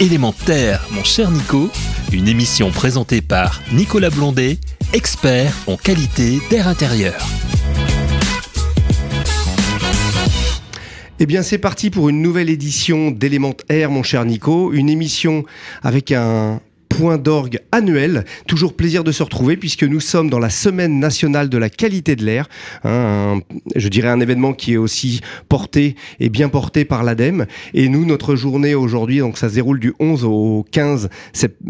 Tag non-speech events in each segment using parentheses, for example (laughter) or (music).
Élémentaire, mon cher Nico, une émission présentée par Nicolas Blondet, expert en qualité d'air intérieur. Eh bien, c'est parti pour une nouvelle édition d'Élémentaire, mon cher Nico. Une émission avec un point d'orgue annuel. Toujours plaisir de se retrouver puisque nous sommes dans la semaine nationale de la qualité de l'air. Hein, je dirais un événement qui est aussi porté et bien porté par l'ADEME. Et nous, notre journée aujourd'hui, donc ça se déroule du 11 au 15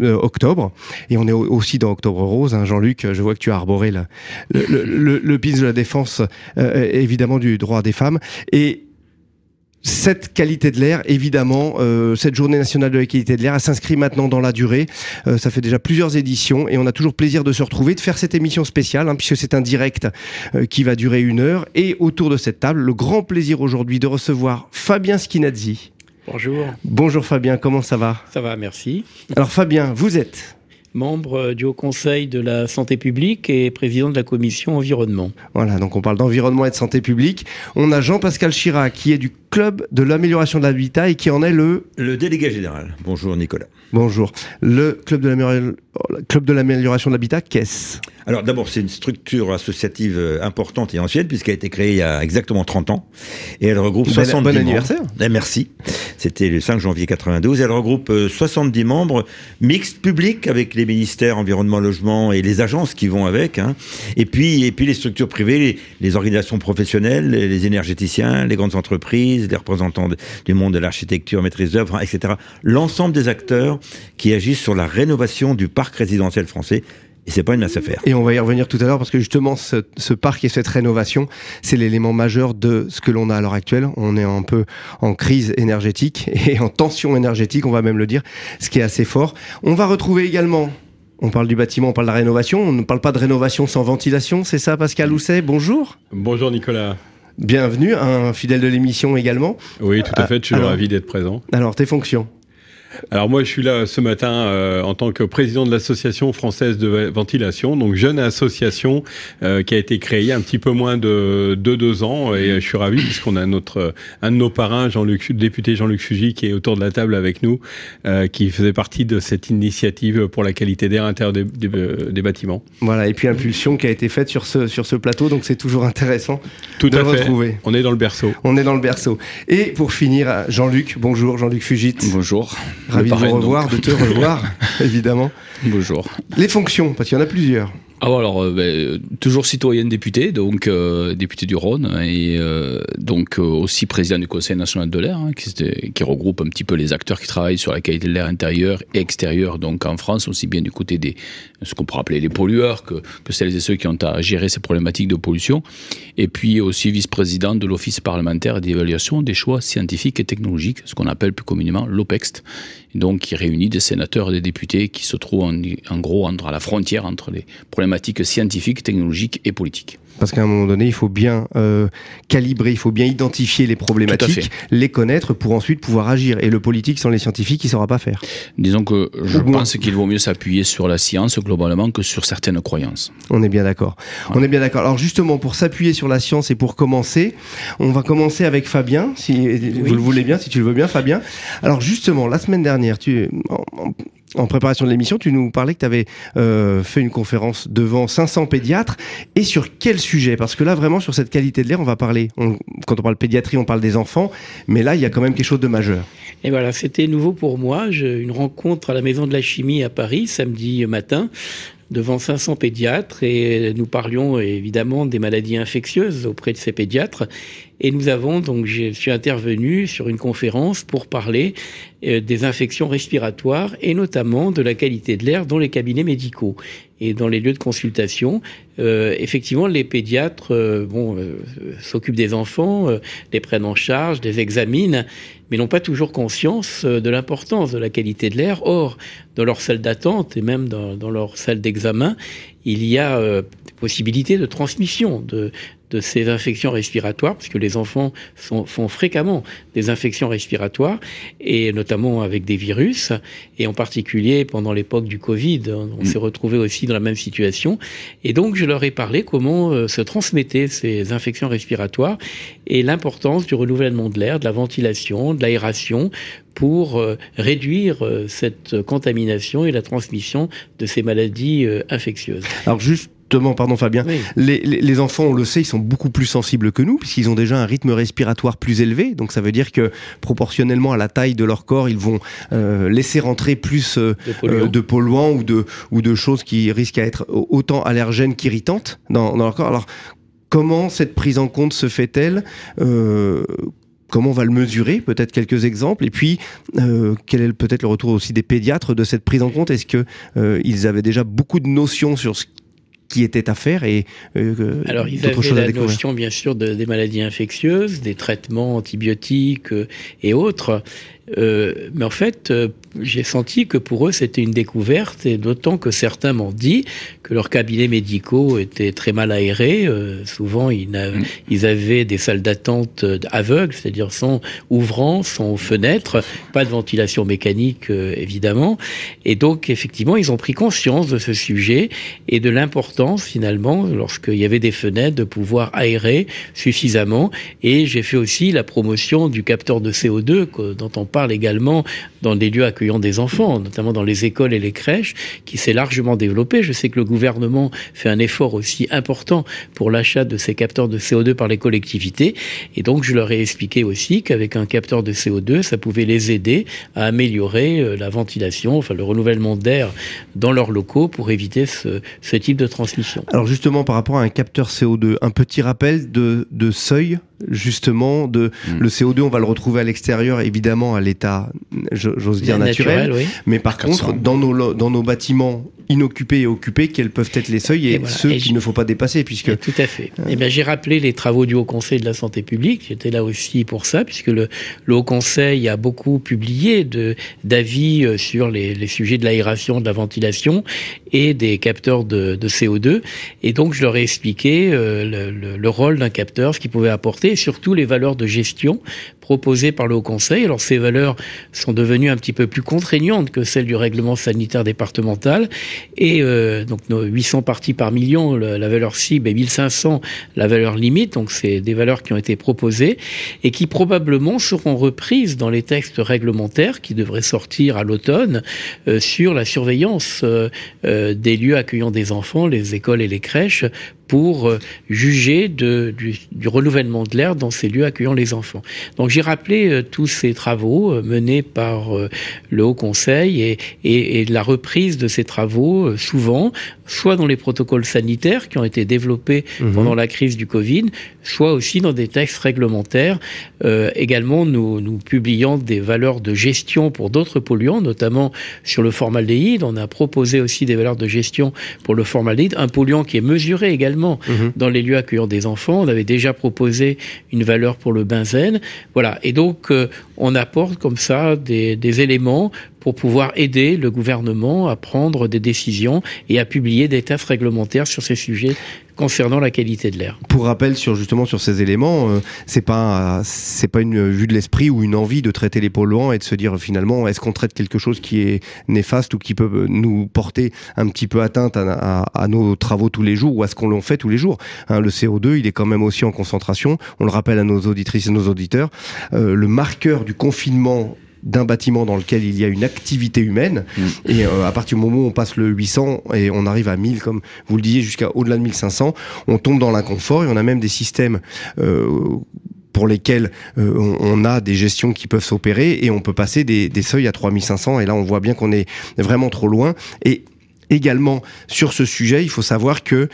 euh, octobre. Et on est aussi dans Octobre Rose. Hein, Jean-Luc, je vois que tu as arboré le, le, de la défense, euh, évidemment, du droit des femmes. Et cette qualité de l'air, évidemment, euh, cette journée nationale de la qualité de l'air, elle s'inscrit maintenant dans la durée. Euh, ça fait déjà plusieurs éditions et on a toujours plaisir de se retrouver, de faire cette émission spéciale, hein, puisque c'est un direct euh, qui va durer une heure. Et autour de cette table, le grand plaisir aujourd'hui de recevoir Fabien Skinazzi. Bonjour. Bonjour Fabien, comment ça va? Ça va, merci. Alors Fabien, vous êtes membre du Haut Conseil de la Santé publique et président de la Commission Environnement. Voilà, donc on parle d'environnement et de santé publique. On a Jean-Pascal Chirac qui est du Club de l'amélioration de l'habitat et qui en est le... Le délégué général. Bonjour Nicolas. Bonjour. Le Club de l'amélioration de l'habitat, qu'est-ce? Alors d'abord, c'est une structure associative euh, importante et ancienne puisqu'elle a été créée il y a exactement 30 ans. Et elle regroupe 70 bon anniversaire. Eh, merci. C'était le 5 janvier 92. Elle regroupe 70 euh, membres mixtes publics avec les ministères environnement, logement et les agences qui vont avec. Hein. Et, puis, et puis les structures privées, les, les organisations professionnelles, les énergéticiens, les grandes entreprises, les représentants du monde de l'architecture, maîtrise d'œuvre, etc. L'ensemble des acteurs qui agissent sur la rénovation du parc résidentiel français et c'est pas une masse à faire. Et on va y revenir tout à l'heure parce que justement, ce, ce, parc et cette rénovation, c'est l'élément majeur de ce que l'on a à l'heure actuelle. On est un peu en crise énergétique (laughs) et en tension énergétique, on va même le dire, ce qui est assez fort. On va retrouver également on parle du bâtiment, on parle de la rénovation. On ne parle pas de rénovation sans ventilation, c'est ça, Pascal Housset? Bonjour. Bonjour, Nicolas. Bienvenue, un fidèle de l'émission également. Oui, tout à fait, je suis ravi d'être présent. Alors, tes fonctions? Alors moi, je suis là ce matin euh, en tant que président de l'association française de ventilation, donc jeune association euh, qui a été créée un petit peu moins de, deux ans, et je suis ravi puisqu'on a notre un de nos parrains, Jean-Luc, député Jean-Luc Fugy, qui est autour de la table avec nous, euh, qui faisait partie de cette initiative pour la qualité d'air intérieur des, des, bâtiments. Voilà, et puis impulsion qui a été faite sur ce sur ce plateau, donc c'est toujours intéressant Tout de à retrouver. Fait. On est dans le berceau. On est dans le berceau. Et pour finir, Jean-Luc, bonjour, Jean-Luc Fugit. Bonjour. Ravi de vous revoir, de te revoir, (laughs) évidemment. Bonjour. Les fonctions, parce qu'il y en a plusieurs. Ah alors, euh, ben, toujours citoyenne député, donc euh, député du Rhône, et euh, donc aussi président du Conseil national de l'air, hein, qui, qui, regroupe un petit peu les acteurs qui travaillent sur la qualité de l'air intérieur et extérieur, donc en France, aussi bien du côté des ce qu'on pourrait appeler les pollueurs que, que celles et ceux qui ont à gérer ces problématiques de pollution, et puis aussi vice-président de l'Office parlementaire d'évaluation des choix scientifiques et technologiques, ce qu'on appelle plus communément l'OPEXT, donc qui réunit des sénateurs et des députés qui se trouvent en, gros à la frontière entre les problématiques scientifiques, technologiques et politiques. Parce qu'à un moment donné, il faut bien euh, calibrer, il faut bien identifier les problématiques, les connaître pour ensuite pouvoir agir. Et le politique sans les scientifiques, il ne saura pas faire. Disons que je pense qu'il vaut mieux s'appuyer sur la science globalement que sur certaines croyances. On est bien d'accord. On est bien d'accord. Alors justement, pour s'appuyer sur la science et pour commencer, on va commencer avec Fabien, si vous le voulez bien, si tu le veux bien, Fabien. Alors justement, la semaine dernière, tu, en préparation de l'émission, tu nous parlais que tu avais euh, fait une conférence devant 500 pédiatres. Et sur quel sujet? Parce que là, vraiment, sur cette qualité de l'air, on va parler. quand on parle pédiatrie, on parle des enfants. Mais là, il y a quand même quelque chose de majeur. Et voilà, c'était nouveau pour moi. une rencontre à la Maison de la Chimie à Paris, samedi matin, devant 500 pédiatres. Et nous parlions évidemment des maladies infectieuses auprès de ces pédiatres. Et nous avons donc, je suis intervenu sur une conférence pour parler euh, des infections respiratoires et notamment de la qualité de l'air dans les cabinets médicaux et dans les lieux de consultation. Euh, effectivement, les pédiatres euh, bon, s'occupent des enfants, les prennent en charge, les examinent, mais n'ont pas toujours conscience de l'importance de la qualité de l'air. Or, dans leur salle d'attente et même dans, dans leur salle d'examen, il y a possibilité de transmission de ces infections respiratoires, puisque les enfants sont, font fréquemment des infections respiratoires, et notamment avec des virus, et en particulier pendant l'époque du Covid, on mm. s'est retrouvé aussi dans la même situation. Et donc, je leur ai parlé comment euh, se transmettaient ces infections respiratoires et l'importance du renouvellement de l'air, de la ventilation, de l'aération pour euh, réduire euh, cette contamination et la transmission de ces maladies infectieuses. Alors juste pardon Fabien, les, enfants, on le sait, ils sont beaucoup plus sensibles que nous, puisqu'ils ont déjà un rythme respiratoire plus élevé. Donc ça veut dire que proportionnellement à la taille de leur corps, ils vont euh, laisser rentrer plus euh, euh, de, polluants. ou, de, ou de choses qui risquent à être autant allergènes qu'irritantes dans, leur corps. Alors comment cette prise en compte se fait-elle? Comment on va le mesurer? Peut-être quelques exemples. Et puis, quel est peut-être le retour aussi des pédiatres de cette prise en compte? Est-ce que ils avaient déjà beaucoup de notions sur ce qui était à faire et euh, Alors, ils avaient la notion, bien sûr, de, des maladies infectieuses, des traitements antibiotiques euh, et autres. Euh, mais en fait, euh, j'ai senti que pour eux, c'était une découverte, et d'autant que certains m'ont dit que leurs cabinets médicaux étaient très mal aérés. Euh, souvent, ils, mm. ils, avaient des salles d'attente aveugles, c'est-à-dire sans ouvrant, sans fenêtres, pas de ventilation mécanique, évidemment. Et donc, effectivement, ils ont pris conscience de ce sujet et de l'importance, finalement, lorsqu'il y avait des fenêtres, de pouvoir aérer suffisamment. Et j'ai fait aussi la promotion du capteur de CO2 dont on parle également dans des lieux accueillant des enfants, notamment dans les écoles et les crèches, qui s'est largement développé. Je sais que le gouvernement fait un effort aussi important pour l'achat de ces capteurs de CO2 par les collectivités. Et donc, je leur ai expliqué aussi qu'avec un capteur de CO2, ça pouvait les aider à améliorer euh, la ventilation, enfin le renouvellement d'air dans leurs locaux pour éviter ce, type de transmission. Alors justement, par rapport à un capteur CO2, un petit rappel de seuil? Justement de mm. le CO2 on va le retrouver à l'extérieur évidemment à l'état j'ose dire naturel, mais par contre dans nos dans nos bâtiments inoccupés et occupés quels peuvent être les seuils et, ceux qu'il ne faut pas dépasser puisque tout à fait. et eh bien j'ai rappelé les travaux du Haut Conseil de la santé publique, j'étais là aussi pour ça puisque le, le Haut Conseil a beaucoup publié de d'avis euh, sur les, les, sujets de l'aération, de la ventilation et des capteurs de, de, CO2 et donc je leur ai expliqué euh, le, le rôle d'un capteur, ce qu'il pouvait apporter surtout les valeurs de gestion proposées par le Haut Conseil. Alors ces valeurs sont devenues un petit peu plus contraignantes que celles du règlement sanitaire départemental et euh, donc nos 800 parties par million, la valeur cible et 1500 la valeur limite. Donc c'est des valeurs qui ont été proposées et qui probablement seront reprises dans les textes réglementaires qui devraient sortir à l'automne euh, sur la surveillance euh, des lieux accueillant des enfants, les écoles et les crèches pour euh, juger de, du, du, renouvellement de l'air dans ces lieux accueillant les enfants. Donc j'ai rappelé euh, tous ces travaux euh, menés par le Haut Conseil et, et, et, la reprise de ces travaux souvent, soit dans les protocoles sanitaires qui ont été développés mmh. pendant la crise du Covid, soit aussi dans des textes réglementaires. également, nous, nous publions des valeurs de gestion pour d'autres polluants, notamment sur le formaldéhyde. On a proposé aussi des valeurs de gestion pour le formaldéhyde, un polluant qui est mesuré également Mhm. dans les lieux accueillants des enfants. On avait déjà proposé une valeur pour le benzène. Voilà. Et donc, euh, on apporte comme ça des, des éléments pour pouvoir aider le gouvernement à prendre des décisions et à publier des tests réglementaires sur ces sujets concernant la qualité de l'air. Pour rappel sur justement sur ces éléments, euh, c'est pas c'est pas une vue de l'esprit ou une envie de traiter les polluants et de se dire finalement est-ce qu'on traite quelque chose qui est néfaste ou qui peut nous porter un petit peu atteinte à, nos travaux tous les jours ou à ce qu'on l'on fait tous les jours. Hein, le CO2, il est quand même aussi en concentration. On le rappelle à nos auditrices et nos auditeurs. Euh, le marqueur du confinement d'un bâtiment dans lequel il y a une activité humaine. Mm. Et euh, à partir du moment où on passe le 800 et on arrive à 1000, comme vous le disiez, jusqu'à au-delà de 1500, on tombe dans l'inconfort et on a même des systèmes euh, pour lesquels euh, on, a des gestions qui peuvent s'opérer et on peut passer des, des seuils à 3500 et là on voit bien qu'on est vraiment trop loin. Et également sur ce sujet, il faut savoir que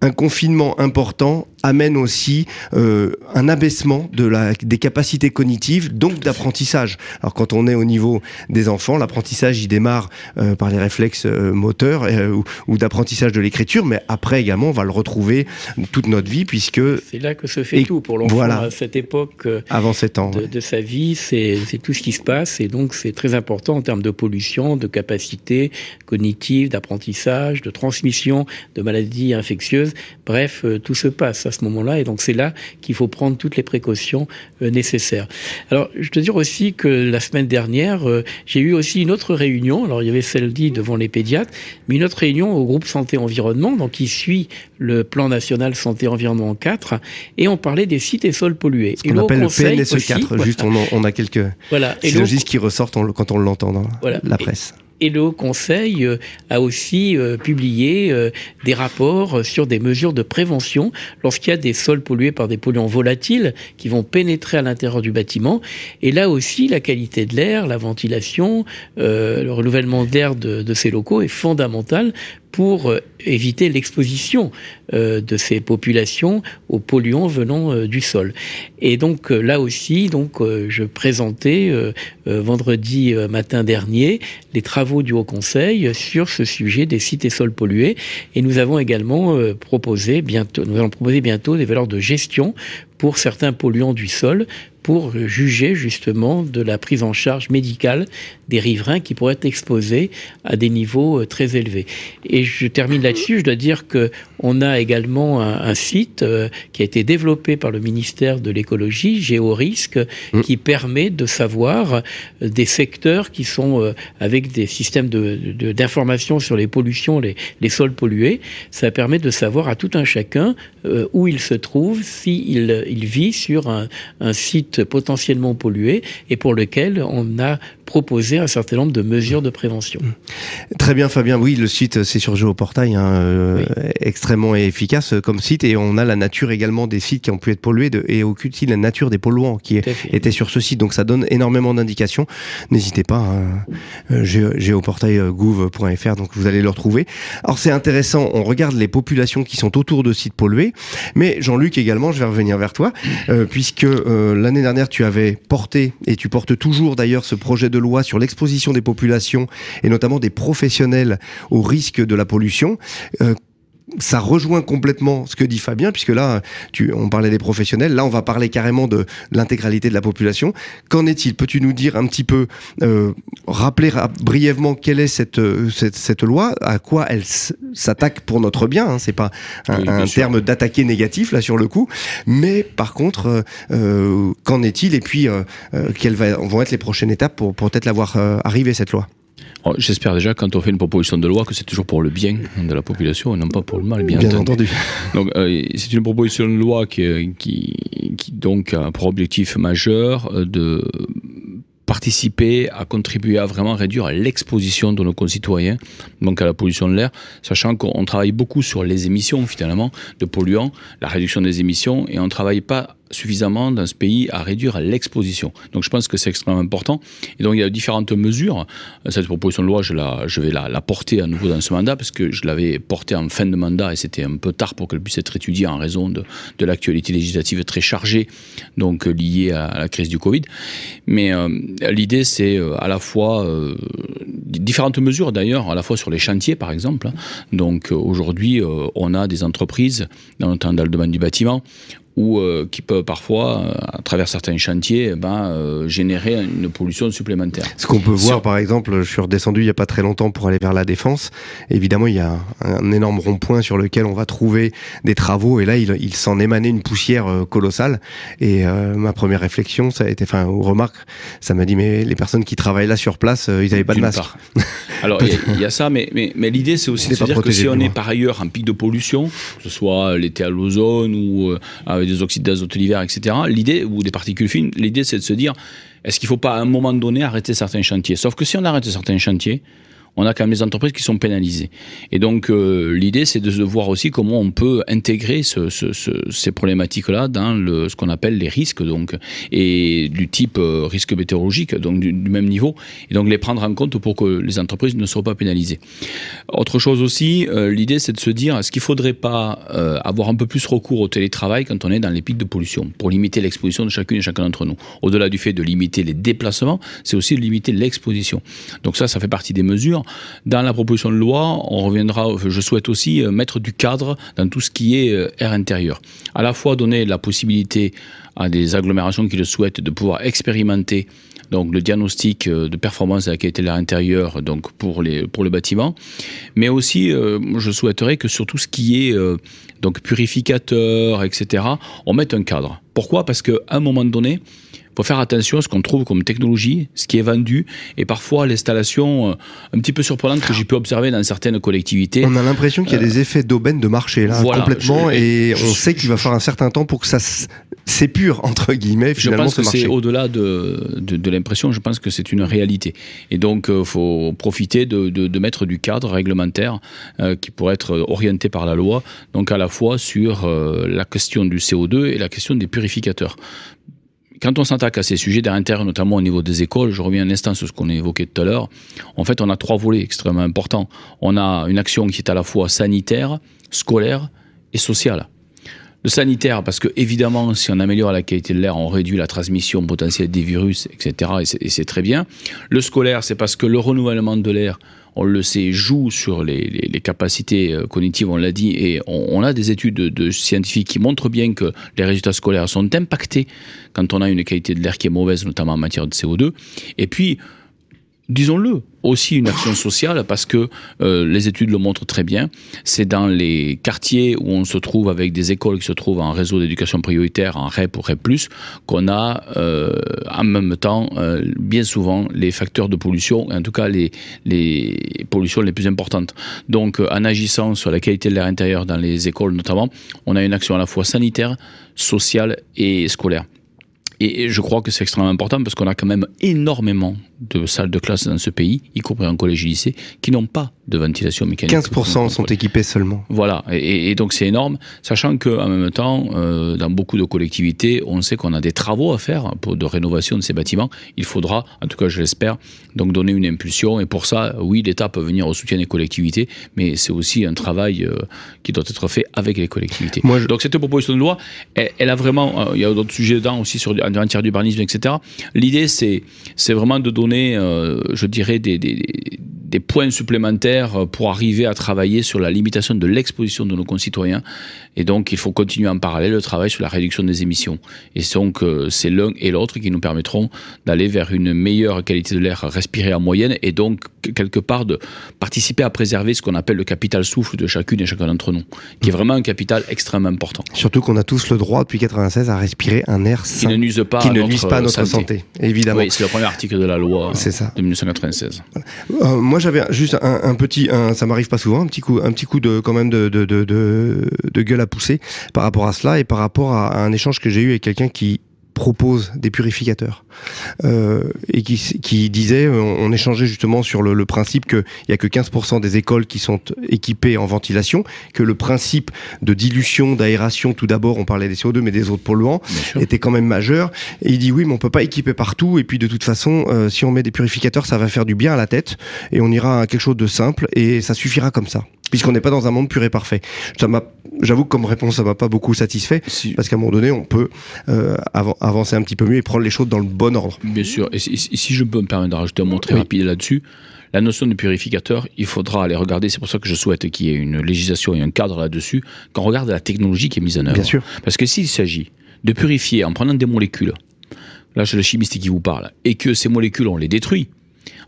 un confinement important amène aussi euh, un abaissement de la, des capacités cognitives, donc d'apprentissage. Alors quand on est au niveau des enfants, l'apprentissage il démarre euh, par les réflexes euh, moteurs ou, ou d'apprentissage de l'écriture, mais après également on va le retrouver toute notre vie puisque c'est là que se fait tout pour l'enfant voilà, à cette époque avant 7 ans de, de sa vie, c'est tout ce qui se passe et donc c'est très important en termes de pollution, de capacité cognitive, d'apprentissage, de transmission de maladies infectieuses Bref, euh, tout se passe à ce moment-là et donc c'est là qu'il faut prendre toutes les précautions euh, nécessaires. Alors, je te dire aussi que la semaine dernière, euh, j'ai eu aussi une autre réunion. Alors, il y avait celle dit devant les pédiatres, mais une autre réunion au groupe santé environnement, donc qui suit le plan national santé environnement 4, et on parlait des sites et sols pollués. Ce qu'on appelle le PNSE 4. (laughs) Juste, on, a quelques voilà. qui ressortent quand on l'entend dans la presse et le Haut Conseil euh, a aussi euh, publié euh, des rapports sur des mesures de prévention lorsqu'il y a des sols pollués par des polluants volatiles qui vont pénétrer à l'intérieur du bâtiment. Et là aussi, la qualité de l'air, la ventilation, le renouvellement d'air de, de, ces locaux est fondamental pour euh, éviter l'exposition euh, de ces populations aux polluants venant euh, du sol. Et donc là aussi, donc je présentais vendredi matin dernier les travaux du Haut Conseil sur ce sujet des sites et sols pollués. Et nous avons également proposé bientôt, nous allons proposer bientôt des valeurs de gestion pour certains polluants du sol pour juger justement de la prise en charge médicale des riverains qui pourraient être exposés à des niveaux euh, très élevés. Et je termine là-dessus, je dois dire que on a également un, site euh, qui a été développé par le ministère de l'écologie, Géorisque, mmh. qui permet de savoir euh, des secteurs qui sont avec des systèmes d'information de, sur les pollutions, les, les, sols pollués. Ça permet de savoir à tout un chacun où il se trouve, s'il il vit sur un, un site potentiellement pollué et pour lequel on a proposer un certain nombre de mesures de prévention. Très bien Fabien, oui le site c'est sur Géoportail, hein, euh, extrêmement efficace comme site. Et on a la nature également des sites qui ont pu être pollués de, et aussi la nature des polluants qui étaient sur ce site, donc ça donne énormément d'indications. N'hésitez pas, hein, euh, géoportail.gouv.fr, donc vous allez le retrouver. Alors c'est intéressant, on regarde les populations qui sont autour de sites pollués, mais Jean-Luc également, je vais revenir vers toi, euh, puisque l'année dernière tu avais porté et tu portes toujours d'ailleurs ce projet de loi sur l'exposition des populations et notamment des professionnels au risque de la pollution. Euh, ça rejoint complètement ce que dit Fabien, puisque là, tu, on parlait des professionnels, là on va parler carrément de l'intégralité de la population. Qu'en est-il? Peux-tu nous dire un petit peu, euh, rappeler brièvement quelle est cette, cette, cette, loi, à quoi elle s'attaque pour notre bien hein, C'est pas un, terme d'attaquer négatif là sur le coup, mais par contre, euh, euh qu'en est-il? Et puis, euh, euh, quelles vont être les prochaines étapes pour peut-être la voir arriver cette loi? Oh, j'espère déjà, quand on fait une proposition de loi, que c'est toujours pour le bien de la population et non pas pour le mal, bien, entendu. (laughs) Donc, euh, c'est une proposition de loi qui, qui, qui, donc a pour objectif majeur euh, de participer à contribuer à vraiment réduire l'exposition de nos concitoyens donc à la pollution de l'air, sachant qu'on travaille beaucoup sur les émissions finalement de polluants, la réduction des émissions, et on ne travaille pas suffisamment dans ce pays à réduire l'exposition. Donc je pense que c'est extrêmement important. Et donc il y a différentes mesures. Cette proposition de loi, je, la, je vais la, porter à nouveau dans ce mandat parce que je l'avais portée en fin de mandat et c'était un peu tard pour qu'elle puisse être étudiée en raison de, de l'actualité législative très chargée, donc liée à, la crise du Covid. Mais euh, l'idée, c'est euh, à la fois euh, différentes mesures d'ailleurs, à la fois sur les chantiers par exemple. Donc aujourd'hui, on a des entreprises, notamment dans le domaine du bâtiment, ou euh, qui peut parfois, euh, à travers certains chantiers, eh ben, euh, générer une pollution supplémentaire. Ce qu'on peut voir, par exemple, je suis redescendu il n'y a pas très longtemps pour aller vers la Défense. Évidemment, il y a un, énorme rond-point sur lequel on va trouver des travaux, et là, il, il s'en émanait une poussière colossale. Et ma première réflexion, ça a été, enfin, aux remarques, ça m'a dit, mais les personnes qui travaillent là sur place, ils n'avaient pas de masque. Alors, il y, a ça, mais, mais, mais l'idée, c'est aussi de se dire que si on est par ailleurs en pic de pollution, que ce soit l'été à l'ozone ou avec des oxydes d'azote l'hiver, etc. L'idée, ou des particules fines, l'idée c'est de se dire, est-ce qu'il ne faut pas à un moment donné arrêter certains chantiers? Sauf que si on arrête certains chantiers, on a quand même les entreprises qui sont pénalisées. Et donc euh, l'idée, c'est de voir aussi comment on peut intégrer ce, ce, ces problématiques-là dans ce qu'on appelle les risques, donc et du type euh, risque météorologique, donc du, même niveau, et donc les prendre en compte pour que les entreprises ne soient pas pénalisées. Autre chose aussi, euh, l'idée, c'est de se dire, est-ce qu'il faudrait pas avoir un peu plus recours au télétravail quand on est dans les pics de pollution, pour limiter l'exposition de chacune et chacun d'entre nous? Au-delà du fait de limiter les déplacements, c'est aussi de limiter l'exposition. Donc ça, ça fait partie des mesures dans la proposition de loi, on reviendra, je souhaite aussi euh, mettre du cadre dans tout ce qui est euh, air intérieur. À la fois donner la possibilité à des agglomérations qui le souhaitent de pouvoir expérimenter donc le diagnostic de performance de la qualité de l'air intérieur, donc pour les pour le bâtiment, mais aussi je souhaiterais que sur tout ce qui est donc purificateur, etc., on mette un cadre. Pourquoi? Parce qu'à un moment donné, faut faire attention à ce qu'on trouve comme technologie, ce qui est vendu, et parfois l'installation euh, un petit peu surprenante que j'ai pu observer dans certaines collectivités. On a l'impression qu'il y a des effets d'aubaine de marché là, complètement, et on sait qu'il va falloir un certain temps pour que ça s'épure entre guillemets. Finalement, je pense que c'est au-delà de, de, l'impression. Je pense que c'est une réalité, et donc il euh, faut profiter de, de, mettre du cadre réglementaire euh, qui pourrait être orienté par la loi, donc à la fois sur la question du CO2 et la question des purificateurs quand on s'attaque à ces sujets d'air intérieur, notamment au niveau des écoles, je reviens un instant sur ce qu'on a évoqué tout à l'heure, en fait, on a trois volets extrêmement importants. On a une action qui est à la fois sanitaire, scolaire et sociale. Le sanitaire, parce que évidemment, si on améliore la qualité de l'air, on réduit la transmission potentielle des virus, etc. Et c'est très bien. Le scolaire, c'est parce que le renouvellement de l'air, on le sait, joue sur les, capacités euh, cognitives, on l'a dit, et on, a des études de, scientifiques qui montrent bien que les résultats scolaires sont impactés quand on a une qualité de l'air qui est mauvaise, notamment en matière de CO2. Et puis, disons-le, aussi une action sociale parce que euh, les études le montrent très bien. C'est dans les quartiers où on se trouve avec des écoles qui se trouvent en réseau d'éducation prioritaire, en REP ou REP+, qu'on a euh, en même temps euh, bien souvent les facteurs de pollution, en tout cas les, les pollutions les plus importantes. Donc en agissant sur la qualité de l'air intérieur dans les écoles notamment, on a une action à la fois sanitaire, sociale et scolaire. Et je crois que c'est extrêmement important parce qu'on a quand même énormément de salles de classe dans ce pays, y compris en collège et lycée, qui n'ont pas de ventilation mécanique. 15% sont équipés seulement. Voilà, et, donc c'est énorme, sachant qu'en même temps, euh, dans beaucoup de collectivités, on sait qu'on a des travaux à faire pour de rénovation de ces bâtiments. Il faudra, en tout cas je l'espère, donc donner une impulsion. Et pour ça, oui, l'État peut venir au soutien des collectivités, mais c'est aussi un travail euh, qui doit être fait avec les collectivités. Moi, Donc cette proposition de loi, elle, a vraiment, euh, il y a d'autres sujets dedans aussi sur en matière d'urbanisme, etc. L'idée, c'est vraiment de donner, je dirais, des, des des points supplémentaires pour arriver à travailler sur la limitation de l'exposition de nos concitoyens. Et donc, il faut continuer en parallèle le travail sur la réduction des émissions. Et donc, euh, c'est l'un et l'autre qui nous permettront d'aller vers une meilleure qualité de l'air respiré en moyenne et donc, quelque part, de participer à préserver ce qu'on appelle le capital souffle de chacune et chacun d'entre nous, qui est vraiment un capital extrêmement important. Surtout qu'on a tous le droit, depuis 96, à respirer un air sain. Qui ne nuise pas, qui à, ne notre pas à notre santé. évidemment. Oui, c'est le premier article de la loi ça. de 1996. Euh, moi, j'avais juste un, petit, ça m'arrive pas souvent, un petit coup, un petit coup de quand même de, de, de, de, gueule à pousser par rapport à cela et par rapport à un échange que j'ai eu avec quelqu'un qui propose des purificateurs euh, et qui, qui disait, on, échangeait justement sur le, principe qu'il n'y a que 15% des écoles qui sont équipées en ventilation, que le principe de dilution, d'aération, tout d'abord, on parlait des CO2 mais des autres polluants, était quand même majeur. Et il dit oui, mais on peut pas équiper partout. Et puis de toute façon, euh, si on met des purificateurs, ça va faire du bien à la tête et on ira à quelque chose de simple et ça suffira comme ça puisqu'on n'est pas dans un monde pur et parfait. Ça m'a, j'avoue que comme réponse, ça m'a pas beaucoup satisfait, parce qu'à un moment donné, on peut euh, avancer un petit peu mieux et prendre les choses dans le bon ordre. Bien sûr. Et si, je peux me permettre de rajouter un mot très rapide là-dessus, la notion de purificateur, il faudra aller regarder. C'est pour ça que je souhaite qu'il y ait une législation et un cadre là-dessus. Quand on regarde la technologie qui est mise en œuvre. Bien sûr. Parce que s'il s'agit de purifier en prenant des molécules, là c'est le chimiste qui vous parle, et que ces molécules on les détruit,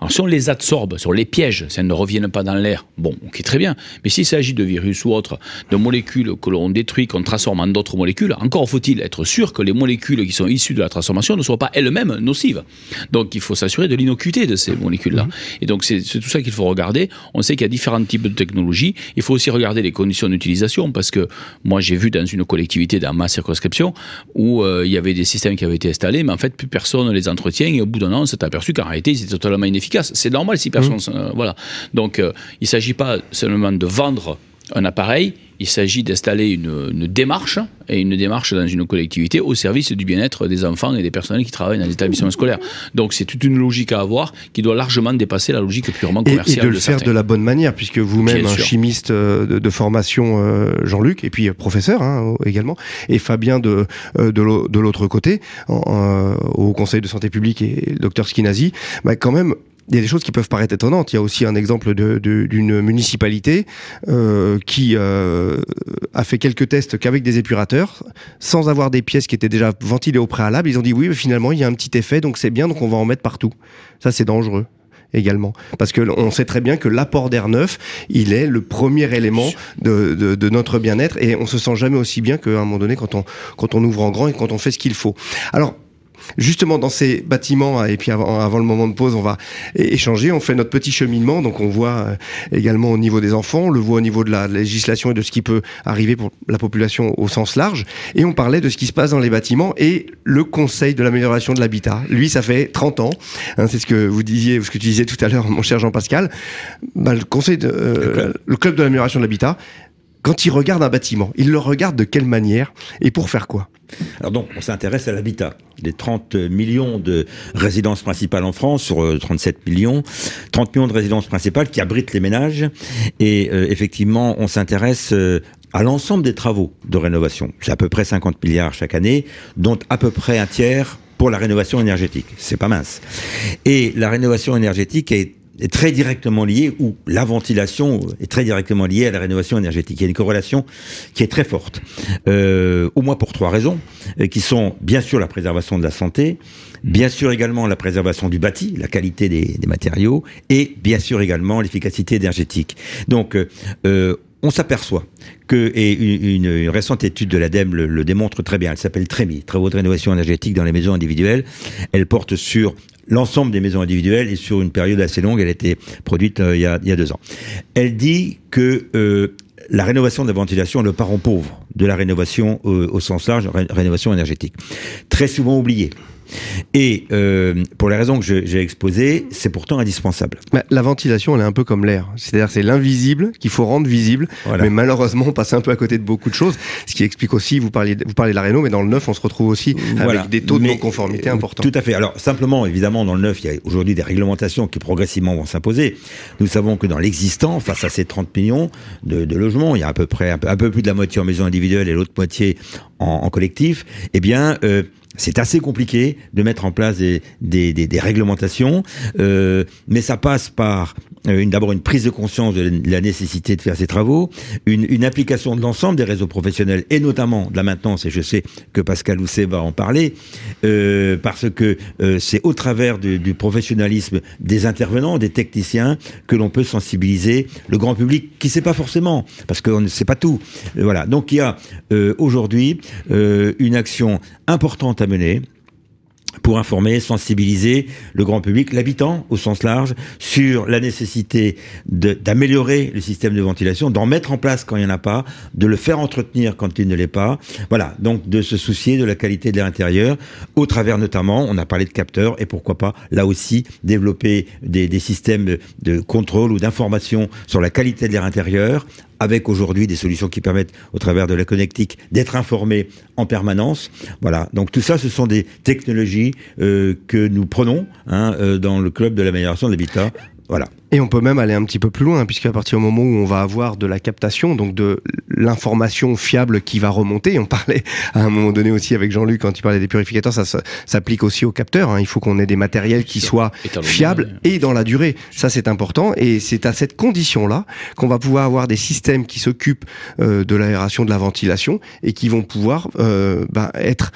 alors si on les absorbe, si on les piège, si elles ne reviennent pas dans l'air, bon, ok, très bien. Mais s'il s'agit de virus ou autres, de molécules que l'on détruit, qu'on transforme en d'autres molécules, encore faut-il être sûr que les molécules qui sont issues de la transformation ne soient pas elles-mêmes nocives. Donc il faut s'assurer de l'innocuité de ces molécules-là. Mhm. Et donc c'est tout ça qu'il faut regarder. On sait qu'il y a différents types de technologies. Il faut aussi regarder les conditions d'utilisation parce que moi j'ai vu dans une collectivité, dans ma circonscription, où euh, il y avait des systèmes qui avaient été installés, mais en fait plus personne ne les entretient et au bout d'un an on s'est aperçu qu'en réalité ils étaient totalement inefficaces c'est normal si personne. Mmh. Euh, voilà. Donc, euh, il ne s'agit pas seulement de vendre un appareil, il s'agit d'installer une, démarche, et une démarche dans une collectivité au service du bien-être des enfants et des personnels qui travaillent dans les établissements scolaires. Donc c'est toute une logique à avoir qui doit largement dépasser la logique purement commerciale. Et, de le faire de la bonne manière, puisque vous-même, un chimiste euh, de, formation, Jean-Luc, et puis professeur hein, également, et Fabien de, de l'autre côté, au Conseil de santé publique et le docteur Skinazi, bah, quand même, il y a des choses qui peuvent paraître étonnantes. Il y a aussi un exemple d'une de, municipalité euh, qui euh, a fait quelques tests qu'avec des épurateurs, sans avoir des pièces qui étaient déjà ventilées au préalable. Ils ont dit oui, mais finalement, il y a un petit effet, donc c'est bien, donc on va en mettre partout. Ça, c'est dangereux également. Parce que on sait très bien que l'apport d'air neuf, il est le premier élément de, de, de notre bien-être et on se sent jamais aussi bien qu'à un moment donné quand on, quand on ouvre en grand et quand on fait ce qu'il faut. Alors, justement dans ces bâtiments et puis avant, avant, le moment de pause on va échanger on fait notre petit cheminement. Donc on voit euh, également au niveau des enfants on le voit au niveau de la législation et de ce qui peut arriver pour la population au sens large. Et on parlait de ce qui se passe dans les bâtiments et le conseil de l'amélioration de l'habitat. Lui ça fait 30 ans hein, c'est ce que vous disiez ce que tu disais tout à l'heure mon cher Jean-Pascal. Bah, le conseil de, euh, le club de l'amélioration de l'habitat quand il regarde un bâtiment, il le regarde de quelle manière et pour faire quoi? Alors donc, on s'intéresse à l'habitat. Les 30 millions de résidences principales en France sur 37 euh, millions, 30 millions de résidences principales qui abritent les ménages. Et euh, effectivement, on s'intéresse euh, à l'ensemble des travaux de rénovation. C'est à peu près 50 milliards chaque année, dont à peu près un tiers pour la rénovation énergétique. C'est pas mince. Et la rénovation énergétique est est très directement liée, ou la ventilation est très directement liée à la rénovation énergétique. Il y a une corrélation qui est très forte, euh, au moins pour trois raisons, euh, qui sont bien sûr la préservation de la santé, bien sûr également la préservation du bâti, la qualité des, matériaux, et bien sûr également l'efficacité énergétique. Donc, euh, euh on s'aperçoit que, et une, récente étude de l'ADEME le, démontre très bien, elle s'appelle TREMI, Travaux de rénovation énergétique dans les maisons individuelles, elle porte sur l'ensemble des maisons individuelles et sur une période assez longue. Elle a été produite euh, il, y a, deux ans. Elle dit que euh, la rénovation de la ventilation est le parent pauvre de la rénovation euh, au sens large, ré rénovation énergétique. Très souvent oubliée. Et euh, pour les raisons que j'ai exposées, c'est pourtant indispensable. Mais la ventilation, elle est un peu comme l'air. C'est-à-dire c'est l'invisible qu'il faut rendre visible. Voilà. Mais malheureusement, on passe un peu à côté de beaucoup de choses. Ce qui explique aussi, vous parlez, vous parlez de la réno, mais dans le neuf, on se retrouve aussi voilà. avec des taux de non-conformité euh, importants. Tout à fait. Alors simplement, évidemment, dans le neuf, il y a aujourd'hui des réglementations qui progressivement vont s'imposer. Nous savons que dans l'existant, face à ces 30 millions de, de, logements, il y a à peu près un peu, un peu plus de la moitié en maison individuelle et l'autre moitié en, en, collectif. Eh bien, euh, c'est assez compliqué de mettre en place des, des, des, des réglementations, euh, mais ça passe par euh, d'abord une prise de conscience de la nécessité de faire ces travaux, une, une application de l'ensemble des réseaux professionnels et notamment de la maintenance, et je sais que Pascal Housset va en parler, euh, parce que euh, c'est au travers du, du, professionnalisme des intervenants, des techniciens, que l'on peut sensibiliser le grand public qui ne sait pas forcément, parce qu'on ne sait pas tout. Voilà. Donc il y a euh, aujourd'hui euh, une action importante à mener pour informer, sensibiliser le grand public, l'habitant au sens large, sur la nécessité d'améliorer le système de ventilation, d'en mettre en place quand il n'y en a pas, de le faire entretenir quand il ne l'est pas. Voilà, donc de se soucier de la qualité de l'air intérieur, au travers notamment, on a parlé de capteurs, et pourquoi pas, là aussi, développer des, des systèmes de contrôle ou d'information sur la qualité de l'air intérieur, avec aujourd'hui des solutions qui permettent, au travers de la connectique, d'être informé en permanence. Voilà. Donc tout ça, ce sont des technologies euh, que nous prenons hein, euh, dans le club de l'amélioration de l'habitat. Voilà. Et on peut même aller un petit peu plus loin, puisqu'à partir du moment où on va avoir de la captation, donc de l'information fiable qui va remonter, on parlait à un moment donné aussi avec Jean-Luc quand il parlait des purificateurs, ça s'applique aussi aux capteurs. Hein. Il faut qu'on ait des matériels qui soient fiables et dans la durée. Ça, c'est important. Et c'est à cette condition-là qu'on va pouvoir avoir des systèmes qui s'occupent euh, de l'aération, de la ventilation et qui vont pouvoir euh, bah, être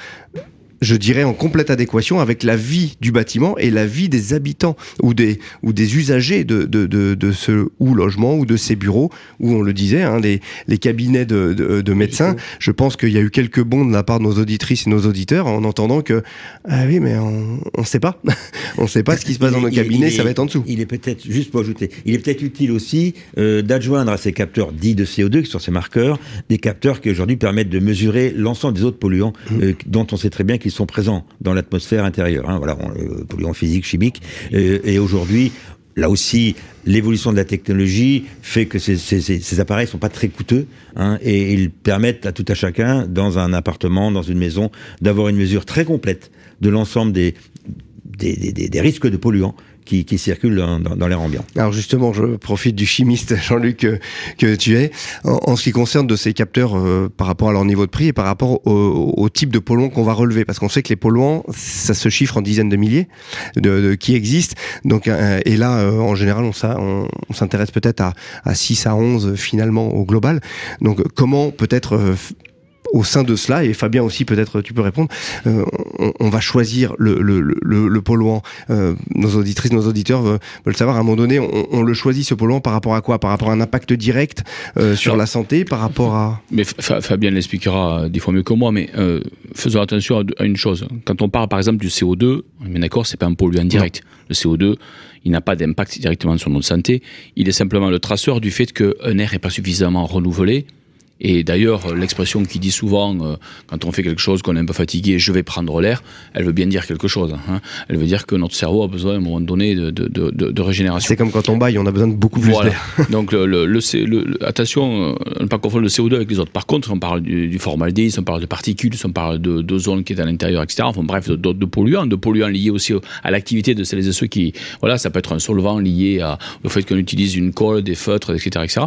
je dirais, en complète adéquation avec la vie du bâtiment et la vie des habitants ou des, ou des usagers de, de, de, de ce ou logement ou de ces bureaux où on le disait, hein, les, les cabinets de, de, de médecins. Je pense qu'il y a eu quelques bons de la part de nos auditrices et nos auditeurs en entendant que, ah oui, mais on ne sait pas. (laughs) on ne sait pas ce qui se passe dans nos cabinets, ça va être en dessous. Il est peut-être, juste pour ajouter, il est peut-être utile aussi euh, d'adjoindre à ces capteurs dits de CO2, qui sont ces marqueurs, des capteurs qui aujourd'hui permettent de mesurer l'ensemble des autres polluants mmh. euh, dont on sait très bien qu'ils sont présents dans l'atmosphère intérieure. Hein, voilà, polluants physiques, chimiques. Et, aujourd'hui, là aussi, l'évolution de la technologie fait que ces, ces, ces appareils sont pas très coûteux hein, et ils permettent à tout à chacun, dans un appartement, dans une maison, d'avoir une mesure très complète de l'ensemble des, des risques de polluants qui, qui circulent dans, dans, l'air ambiant. Alors justement, je profite du chimiste (laughs) Jean-Luc que, que, tu es. En, ce qui concerne de ces capteurs euh, par rapport à leur niveau de prix et par rapport au, au type de polluants qu'on va relever, parce qu'on sait que les polluants, ça se chiffre en dizaines de milliers de, de qui existent. Donc, euh, et là, euh, en général, on s'intéresse peut-être à, à 6 à 11 finalement au global. Donc, comment peut-être euh, au sein de cela, et Fabien aussi peut-être tu peux répondre, euh, on, on, va choisir le, le, le, le polluant. Euh, nos auditrices, nos auditeurs veulent, veulent, savoir, à un moment donné, on, on, le choisit ce polluant par rapport à quoi? Par rapport à un impact direct euh, sur Alors, la santé, par rapport à... (laughs) Mais Fabien l'expliquera des fois mieux que moi, mais euh, faisons attention à, une chose. Quand on parle par exemple du CO2, on est d'accord, c'est pas un polluant direct. Non. Le CO2, il n'a pas d'impact directement sur notre santé. Il est simplement le traceur du fait qu'un air n'est pas suffisamment renouvelé et d'ailleurs, l'expression qui dit souvent, euh, quand on fait quelque chose, qu'on est un peu fatigué, je vais prendre l'air, elle veut bien dire quelque chose. Hein. Elle veut dire que notre cerveau a besoin à un moment donné de, de, de, de régénération. C'est comme quand on baille, on a besoin de beaucoup plus voilà. d'air. (laughs) Donc, le, le, le, attention, euh, ne pas confondre le CO2 avec les autres. Par contre, on parle du, du formaldéhyde, on parle de particules, on parle d'ozone qui est à l'intérieur, etc. Enfin bref, d'autres de polluants, de polluants liés aussi à l'activité de celles et ceux qui... Voilà, ça peut être un solvant lié à, au fait qu'on utilise une colle, des feutres, etc. etc.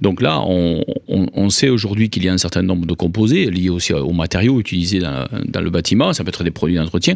Donc là, on, on, on sait aujourd'hui qu'il y a un certain nombre de composés liés aussi aux matériaux utilisés dans, le bâtiment, ça peut être des produits d'entretien.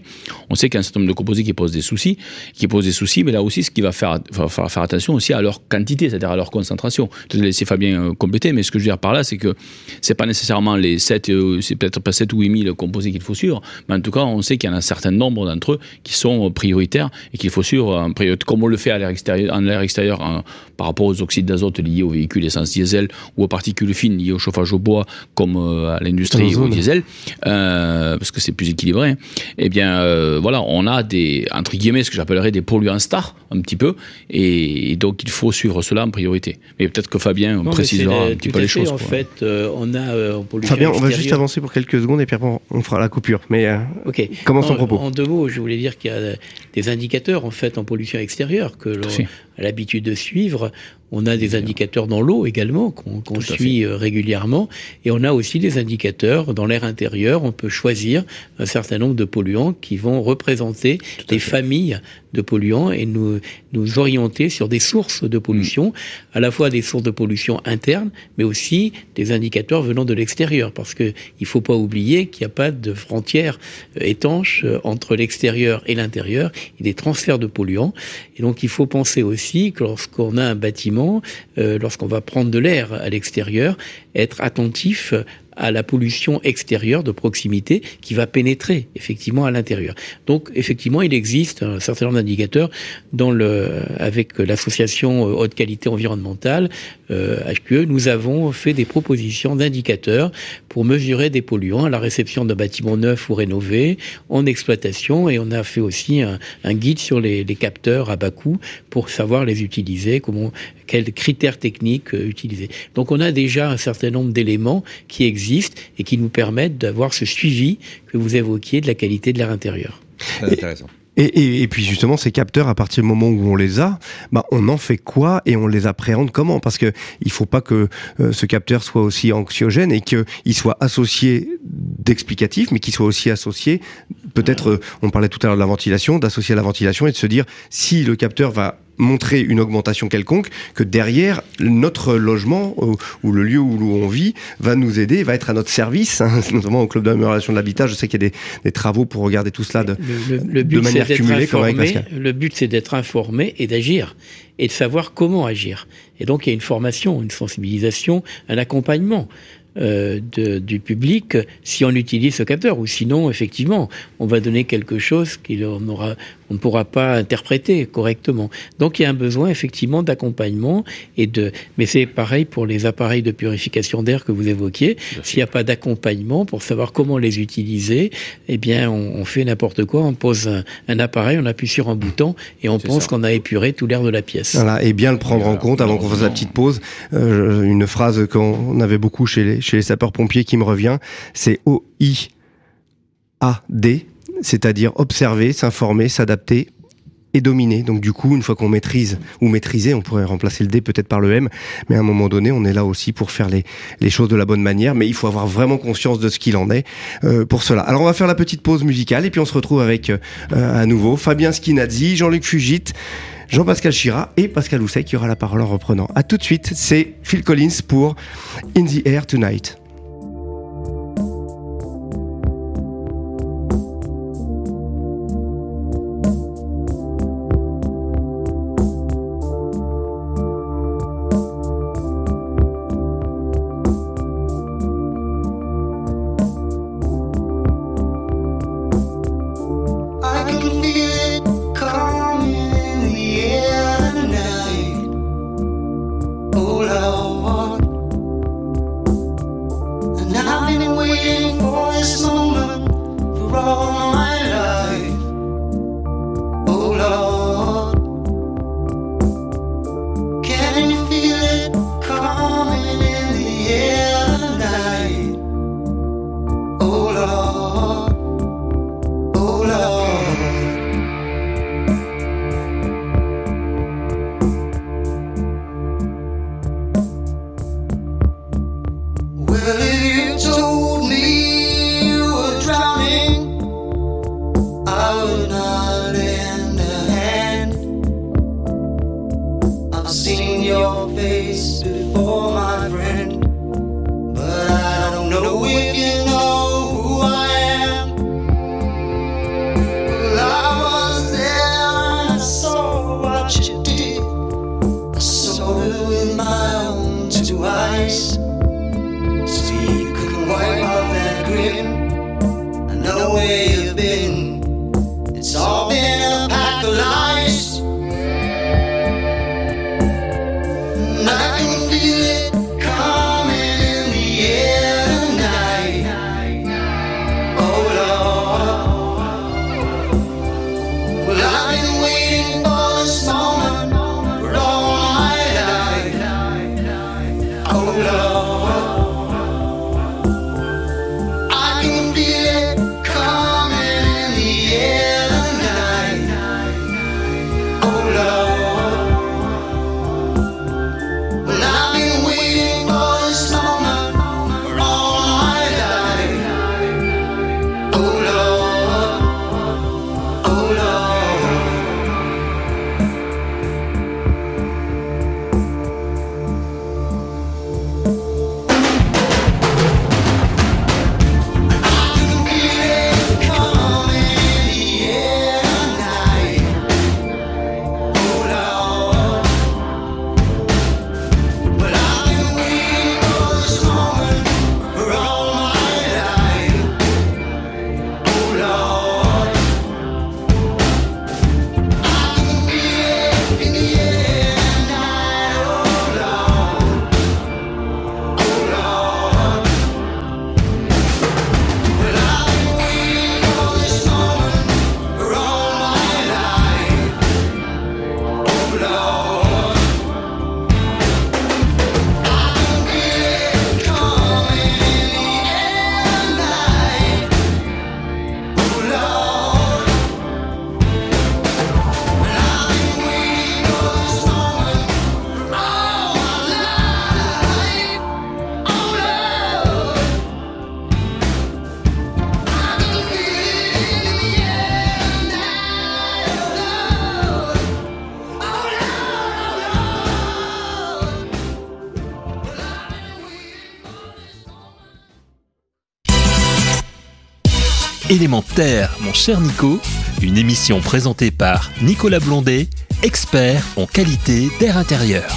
On sait qu'il y a un certain nombre de composés qui posent des soucis, qui posent des soucis, mais là aussi, ce qui va faire, va faire attention aussi à leur quantité, c'est-à-dire à leur concentration. Je vais laisser Fabien compléter, mais ce que je veux dire par là, c'est que c'est pas nécessairement les 7, c'est peut-être pas 7 ou 8 000 composés qu'il faut suivre, mais en tout cas, on sait qu'il y en a un certain nombre d'entre eux qui sont prioritaires et qu'il faut suivre en priorité, comme on le fait à l'air extérieur, en l'air extérieur en, par rapport aux oxydes d'azote liés aux véhicules essence diesel ou aux particules fines liées au chauffage au bois comme euh, à l'industrie au diesel, euh, parce que c'est plus équilibré, hein. eh bien euh, voilà, on a des, entre guillemets, ce que j'appellerais des polluants stars, un petit peu, et, et, donc il faut suivre cela en priorité. Mais peut-être que Fabien non, précisera un petit peu les choses. En quoi. fait, euh, on a en pollution Fabien, extérieure... on va juste avancer pour quelques secondes et puis après on fera la coupure. Mais okay. commence ton propos. En deux mots, je voulais dire qu'il y a des indicateurs en fait en pollution extérieure que l'on l'habitude de suivre. On a des indicateurs dans l'eau également qu'on qu suit fait. régulièrement et on a aussi des indicateurs dans l'air intérieur. On peut choisir un certain nombre de polluants qui vont représenter des familles de polluants et nous, nous orienter sur des sources de pollution, mmh. à la fois des sources de pollution internes, mais aussi des indicateurs venant de l'extérieur, parce que il faut pas oublier qu'il n'y a pas de frontière étanche entre l'extérieur et l'intérieur, il y a des transferts de polluants, et donc il faut penser aussi lorsqu'on a un bâtiment, euh, lorsqu'on va prendre de l'air à l'extérieur, être attentif à la pollution extérieure de proximité qui va pénétrer effectivement à l'intérieur. Donc effectivement, il existe un certain nombre d'indicateurs avec l'association haute qualité environnementale euh, HQE, nous avons fait des propositions d'indicateurs pour mesurer des polluants à la réception d'un bâtiment neuf ou rénové, en exploitation, et on a fait aussi un, guide sur les, capteurs à bas coût pour savoir les utiliser, comment, quels critères techniques euh, utiliser. Donc on a déjà un certain nombre d'éléments qui existent et qui nous permettent d'avoir ce suivi que vous évoquiez de la qualité de l'air intérieur. Intéressant. Et, et, puis justement, ces capteurs, à partir du moment où on les a, bah, on en fait quoi et on les appréhende comment? Parce que il faut pas que euh, ce capteur soit aussi anxiogène et qu'il soit associé d'explicatif, mais qu'il soit aussi associé, peut-être, euh, on parlait tout à l'heure de la ventilation, d'associer la ventilation et de se dire si le capteur va montrer une augmentation quelconque, que derrière, notre logement ou, ou, le lieu où on vit va nous aider, va être à notre service, hein, (laughs) notamment au club d'amélioration de l'habitat. Je sais qu'il y a des, des, travaux pour regarder tout cela de, le, le, le but, de manière cumulée. Informé, le but, c'est d'être informé et d'agir et de savoir comment agir. Et donc, il y a une formation, une sensibilisation, un accompagnement. Euh, de, du public si on utilise ce capteur ou sinon effectivement on va donner quelque chose qu'on aura on ne pourra pas interpréter correctement. Donc il y a un besoin effectivement d'accompagnement et de mais c'est pareil pour les appareils de purification d'air que vous évoquiez. S'il n'y a pas d'accompagnement pour savoir comment les utiliser eh bien on, on fait n'importe quoi. On pose un, un, appareil on appuie sur un bouton et on pense qu'on a épuré tout l'air de la pièce. Voilà et bien le prendre en compte avant qu'on fasse la petite pause. Euh, une phrase qu'on avait beaucoup chez les chez les sapeurs-pompiers qui me revient, c'est O-I-A-D, c'est-à-dire observer, s'informer, s'adapter et dominer. Donc du coup, une fois qu'on maîtrise ou maîtriser, on pourrait remplacer le D peut-être par le M, mais à un moment donné, on est là aussi pour faire les, les choses de la bonne manière, mais il faut avoir vraiment conscience de ce qu'il en est euh, pour cela. Alors on va faire la petite pause musicale et puis on se retrouve avec euh, à nouveau Fabien Skinazzi, Jean-Luc Fugit, Jean-Pascal Chira et Pascal Housset qui aura la parole en reprenant. À tout de suite, c'est Phil Collins pour In the Air Tonight. Mon cher Nico, une émission présentée par Nicolas Blondet, expert en qualité d'air intérieur.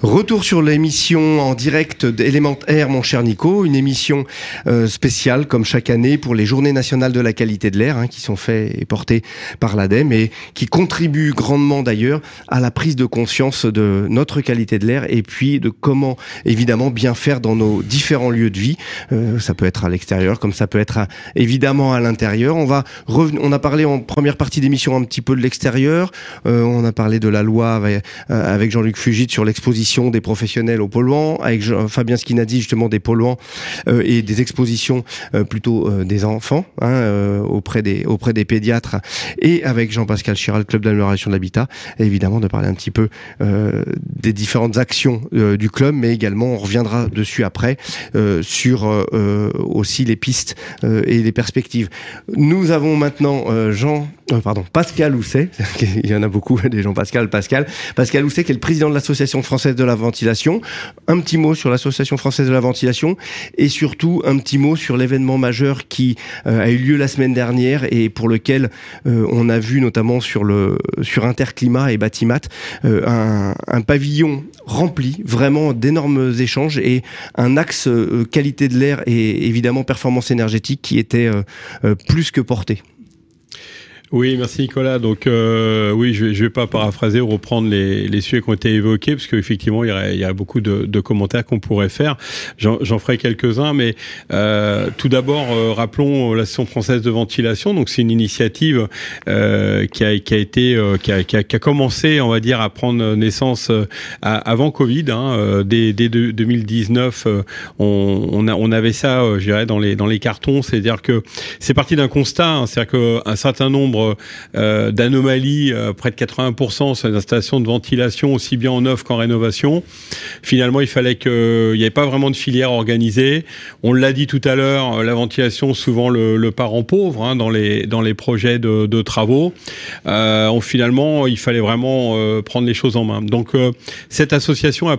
Retour sur l'émission en direct d'Élémentaire, mon cher Nico, une émission euh, spéciale comme chaque année pour les Journées nationales de la qualité de l'air, hein, qui sont faites et portées par l'ADEME et qui contribuent grandement d'ailleurs à la prise de conscience de notre qualité de l'air et puis de comment évidemment bien faire dans nos différents lieux de vie. Euh, ça peut être à l'extérieur comme ça peut être évidemment à l'intérieur. On va on a parlé en première partie d'émission un petit peu de l'extérieur. Euh, on a parlé de la loi avec, avec Jean-Luc Fugit sur l'exposition des professionnels aux polluants, avec Fabien Skinadi justement des polluants et des expositions plutôt des enfants hein, auprès des auprès des pédiatres et avec Jean-Pascal Chiral, club d'amélioration de l'habitat, évidemment de parler un petit peu des différentes actions du club, mais également on reviendra dessus après sur aussi les pistes et les perspectives. Nous avons maintenant Jean, pardon, Pascal Housset, (laughs) il y en a beaucoup, (laughs) des gens Pascal, Pascal, Pascal Housset qui est le président de l'Association française de la ventilation. Un petit mot sur l'Association française de la ventilation et surtout un petit mot sur l'événement majeur qui euh, a eu lieu la semaine dernière et pour lequel euh, on a vu notamment sur le sur Interclimat et Batimat euh, un, un, pavillon rempli, vraiment d'énormes échanges et un axe qualité de l'air et évidemment performance énergétique qui était plus que porté. Oui, merci Nicolas. Donc euh, oui, je je vais pas paraphraser ou reprendre les, les sujets qui ont été évoqués, parce qu'effectivement, il il y a beaucoup de, de commentaires qu'on pourrait faire. J'en ferai quelques-uns, mais euh, tout d'abord, euh, rappelons l'Association française de ventilation. Donc c'est une initiative euh, qui, a, qui a été, euh, qui a, qui, a, qui, a, commencé, on va dire, à prendre naissance euh, avant Covid. Hein, dès, dès 2019, on, on, a, on avait ça, je dirais, dans les, dans les cartons. C'est-à-dire que c'est parti d'un constat, hein, c'est-à-dire qu'un certain nombre euh, d'anomalies, euh, près de 80% sur les installations de ventilation, aussi bien en neuf qu'en rénovation. Finalement, il fallait qu'il n'y ait pas vraiment de filière organisée. On l'a dit tout à l'heure, euh, la ventilation, souvent le, parent pauvre hein, dans, les, dans les projets de, travaux. Euh, finalement, il fallait vraiment prendre les choses en main. Donc, cette association a,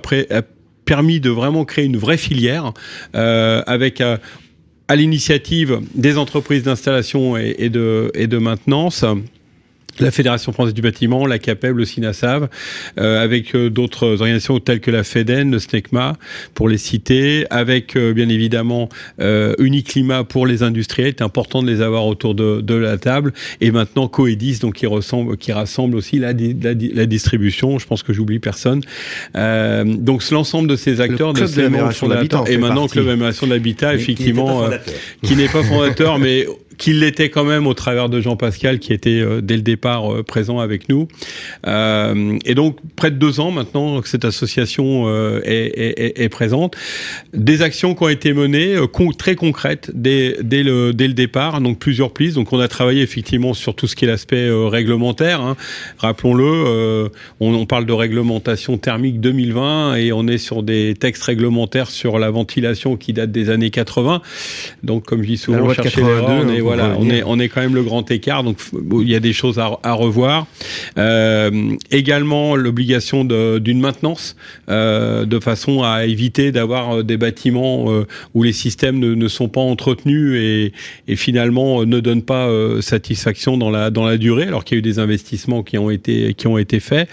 permis de vraiment créer une vraie filière euh, avec à l'initiative des entreprises d'installation et, de, et de maintenance la Fédération française du bâtiment, la CAPEB, le SINASAV, euh, avec euh, d'autres organisations telles que la FEDEN, le SNECMA, pour les citer, avec euh, bien évidemment euh, Uniclimat pour les industriels. C'est important de les avoir autour de, de la table. Et maintenant Coedis, donc qui, ressemble, qui rassemble aussi la, la, la distribution. Je pense que j'oublie personne. Euh, donc l'ensemble de ces acteurs de ces de et maintenant Club d'amélioration de l'habitat, effectivement, qui n'est pas fondateur, mais qu'il l'était quand même au travers de Jean Pascal qui était euh, dès le départ euh, présent avec nous. Euh, et donc près de deux ans maintenant que cette association euh, est, est, est, présente. Des actions qui ont été menées très concrètes dès, dès, le, dès le départ, donc plusieurs prises. Donc on a travaillé effectivement sur tout ce qui est l'aspect réglementaire. Hein. Rappelons-le, on, on, parle de réglementation thermique 2020 et on est sur des textes réglementaires sur la ventilation qui datent des années 80. Donc comme je dis souvent, chercher l'erreur, voilà, on est, on est quand même le grand écart, donc il y a des choses à, à revoir. Euh, également l'obligation d'une maintenance, euh, de façon à éviter d'avoir euh, des bâtiments euh, où les systèmes ne, ne, sont pas entretenus et, et finalement euh, ne donnent pas satisfaction dans la, dans la durée, alors qu'il y a eu des investissements qui ont été, qui ont été faits.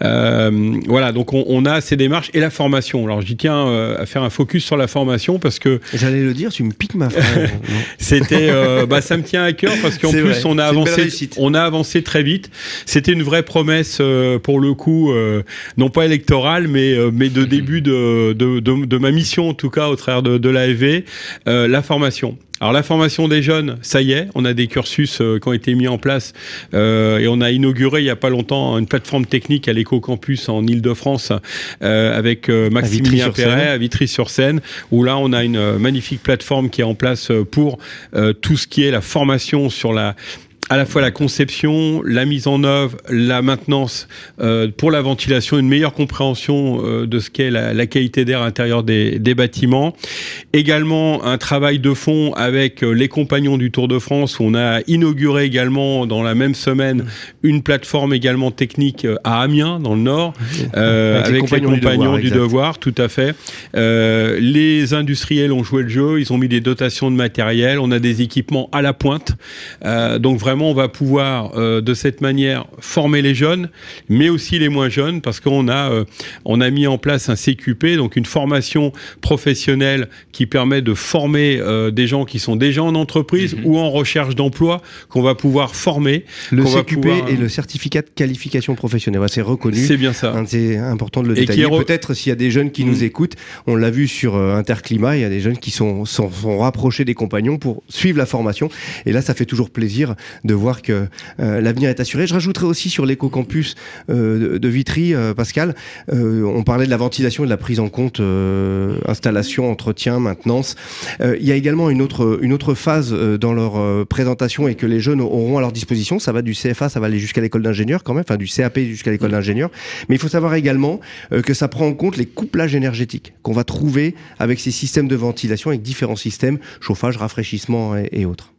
voilà, donc on, on, a ces démarches et la formation. Alors j'y tiens à faire un focus sur la formation parce que... J'allais le dire, tu me piques ma phrase. (laughs) C'était bah, ça me tient à cœur parce qu'en plus vrai. on a avancé, on a avancé très vite. C'était une vraie promesse euh, pour le coup, euh, non pas électorale, mais euh, mais de début de, de, de, de, ma mission en tout cas au travers de, de l'AFV, euh, la formation. Alors la formation des jeunes, ça y est, on a des cursus euh, qui ont été mis en place euh, et on a inauguré il n'y a pas longtemps une plateforme technique à l'éco-campus en Ile-de-France euh, avec Maximilien Perret à Vitry-sur-Seine où là on a une magnifique plateforme qui est en place pour tout ce qui est la formation sur la à la fois la conception, la mise en œuvre, la maintenance euh, pour la ventilation, une meilleure compréhension euh, de ce qu'est la, la, qualité d'air intérieur des, des, bâtiments. Également un travail de fond avec euh, les compagnons du Tour de France. Où on a inauguré également dans la même semaine une plateforme également technique euh, à Amiens dans le Nord euh, avec, avec, les compagnons, les compagnons du, devoir, du devoir, tout à fait. les industriels ont joué le jeu, ils ont mis des dotations de matériel, on a des équipements à la pointe, donc vraiment on va pouvoir euh, de cette manière former les jeunes, mais aussi les moins jeunes, parce qu'on a, euh, on a mis en place un CQP, donc une formation professionnelle qui permet de former euh, des gens qui sont déjà en entreprise mmh. ou en recherche d'emploi, qu'on va pouvoir former. Le CQP pouvoir... et le certificat de qualification professionnelle, c'est reconnu. C'est bien ça. C'est important de le détailler. Re... Peut-être s'il y a des jeunes qui nous écoutent, on l'a vu sur Interclimat, il y a des jeunes qui sont, sont, sont rapprochés des compagnons pour suivre la formation. Et là, ça fait toujours plaisir de de voir que l'avenir est assuré. Je rajouterai aussi sur l'éco-campus de, de, Vitry, Pascal, on parlait de la ventilation et de la prise en compte installation, entretien, maintenance. il y a également une autre, une autre phase dans leur présentation et que les jeunes auront à leur disposition. Ça va du CFA, ça va aller jusqu'à l'école d'ingénieur quand même, enfin du CAP jusqu'à l'école d'ingénieur. Mais il faut savoir également que ça prend en compte les couplages énergétiques qu'on va trouver avec ces systèmes de ventilation, avec différents systèmes, chauffage, rafraîchissement et, autres.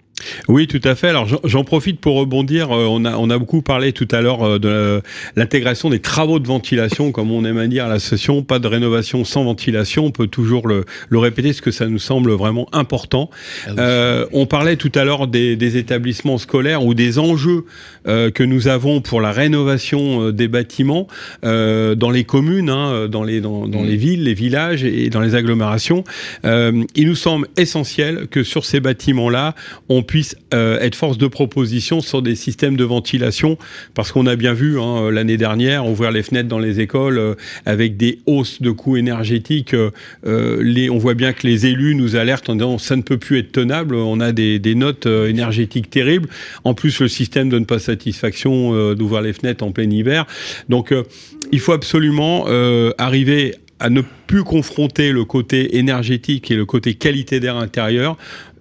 Oui, tout à fait. Alors j'en profite pour rebondir. Euh, on a, on a beaucoup parlé tout à l'heure euh, de l'intégration des travaux de ventilation, comme on aime à dire à l'association. Pas de rénovation sans ventilation. On peut toujours le, le répéter, parce que ça nous semble vraiment important. Ah euh, on parlait tout à l'heure des, des, établissements scolaires ou des enjeux euh, que nous avons pour la rénovation euh, des bâtiments euh, dans les communes, hein, dans, les, dans, dans les mmh. villes, les villages et dans les agglomérations. il nous semble essentiel que sur ces bâtiments-là, on puisse euh, être force de proposition sur des systèmes de ventilation, parce qu'on a bien vu hein, l'année dernière ouvrir les fenêtres dans les écoles euh, avec des hausses de coûts énergétiques. Euh, on voit bien que les élus nous alertent en disant ça ne peut plus être tenable, on a des, des notes énergétiques terribles. En plus, le système donne pas satisfaction d'ouvrir les fenêtres en plein hiver. Donc, il faut absolument arriver à ne plus confronter le côté énergétique et le côté qualité d'air intérieur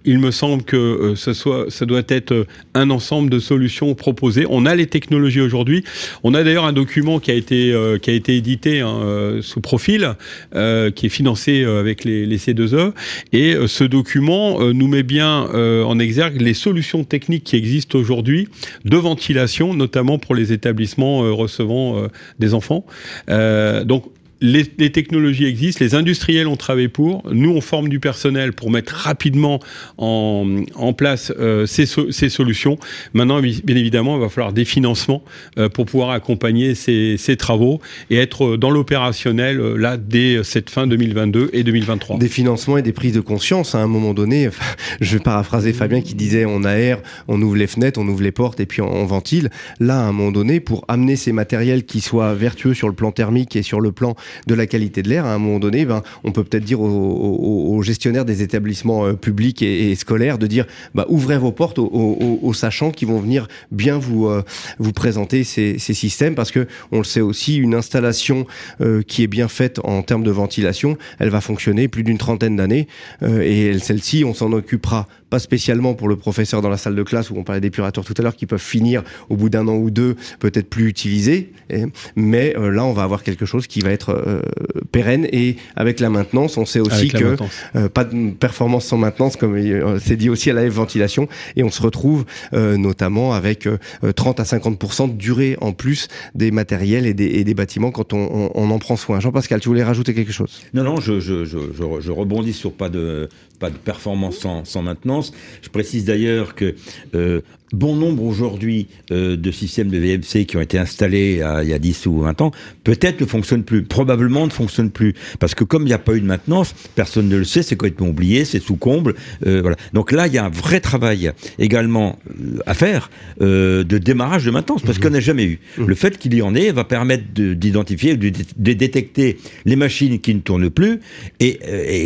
il me semble que euh, soit, ça doit être euh, un ensemble de solutions proposées. On a les technologies aujourd'hui. On a d'ailleurs un document qui a été, euh, qui a été édité hein, sous profil, qui est financé avec les, les, C2E. Et ce document nous met bien en exergue les solutions techniques qui existent aujourd'hui de ventilation, notamment pour les établissements recevant des enfants. donc les, technologies existent, les industriels ont travaillé pour, nous on forme du personnel pour mettre rapidement en, en place euh, ces, ces, solutions. Maintenant, bien évidemment, il va falloir des financements euh, pour pouvoir accompagner ces, ces, travaux et être dans l'opérationnel euh, là dès cette fin 2022 et 2023. Des financements et des prises de conscience à un moment donné. (laughs) je vais paraphraser Fabien qui disait on aère, on ouvre les fenêtres, on ouvre les portes et puis on ventile. Là, à un moment donné, pour amener ces matériels qui soient vertueux sur le plan thermique et sur le plan de la qualité de l'air, à un moment donné, ben, on peut peut-être dire aux, gestionnaires des établissements euh, publics et, scolaires de dire bah, ouvrez vos portes aux, sachants qui vont venir bien vous, euh, vous présenter ces, systèmes parce que on le sait aussi, une installation euh, qui est bien faite en termes de ventilation, elle va fonctionner plus d'une trentaine d'années et celle-ci, on s'en occupera pas spécialement pour le professeur dans la salle de classe où on parlait d'épurateurs tout à l'heure qui peuvent finir au bout d'un an ou deux peut-être plus utilisés, mais euh, là on va avoir quelque chose qui va être euh, pérenne et avec la maintenance, on sait aussi que euh, pas de performance sans maintenance comme c'est dit aussi à la ventilation et on se retrouve notamment avec 30 à 50% de durée en plus des matériels et des, et des bâtiments quand on, on, en prend soin. Jean-Pascal, tu voulais rajouter quelque chose? Non, non, je, je, je, je, rebondis sur pas de, pas de performance sans, maintenance. Je précise d'ailleurs que euh, bon nombre aujourd'hui euh, de systèmes de VMC qui ont été installés il y a 10 ou 20 ans, peut-être ne fonctionnent plus, probablement ne fonctionnent plus. Parce que comme il n'y a pas eu de maintenance, personne ne le sait, c'est complètement oublié, c'est sous comble. Euh, voilà. Donc là, il y a un vrai travail également euh, à faire euh, de démarrage de maintenance, parce mmh. qu'on n'a jamais eu. Mmh. Le fait qu'il y en ait va permettre d'identifier, de, de, détecter les machines qui ne tournent plus et,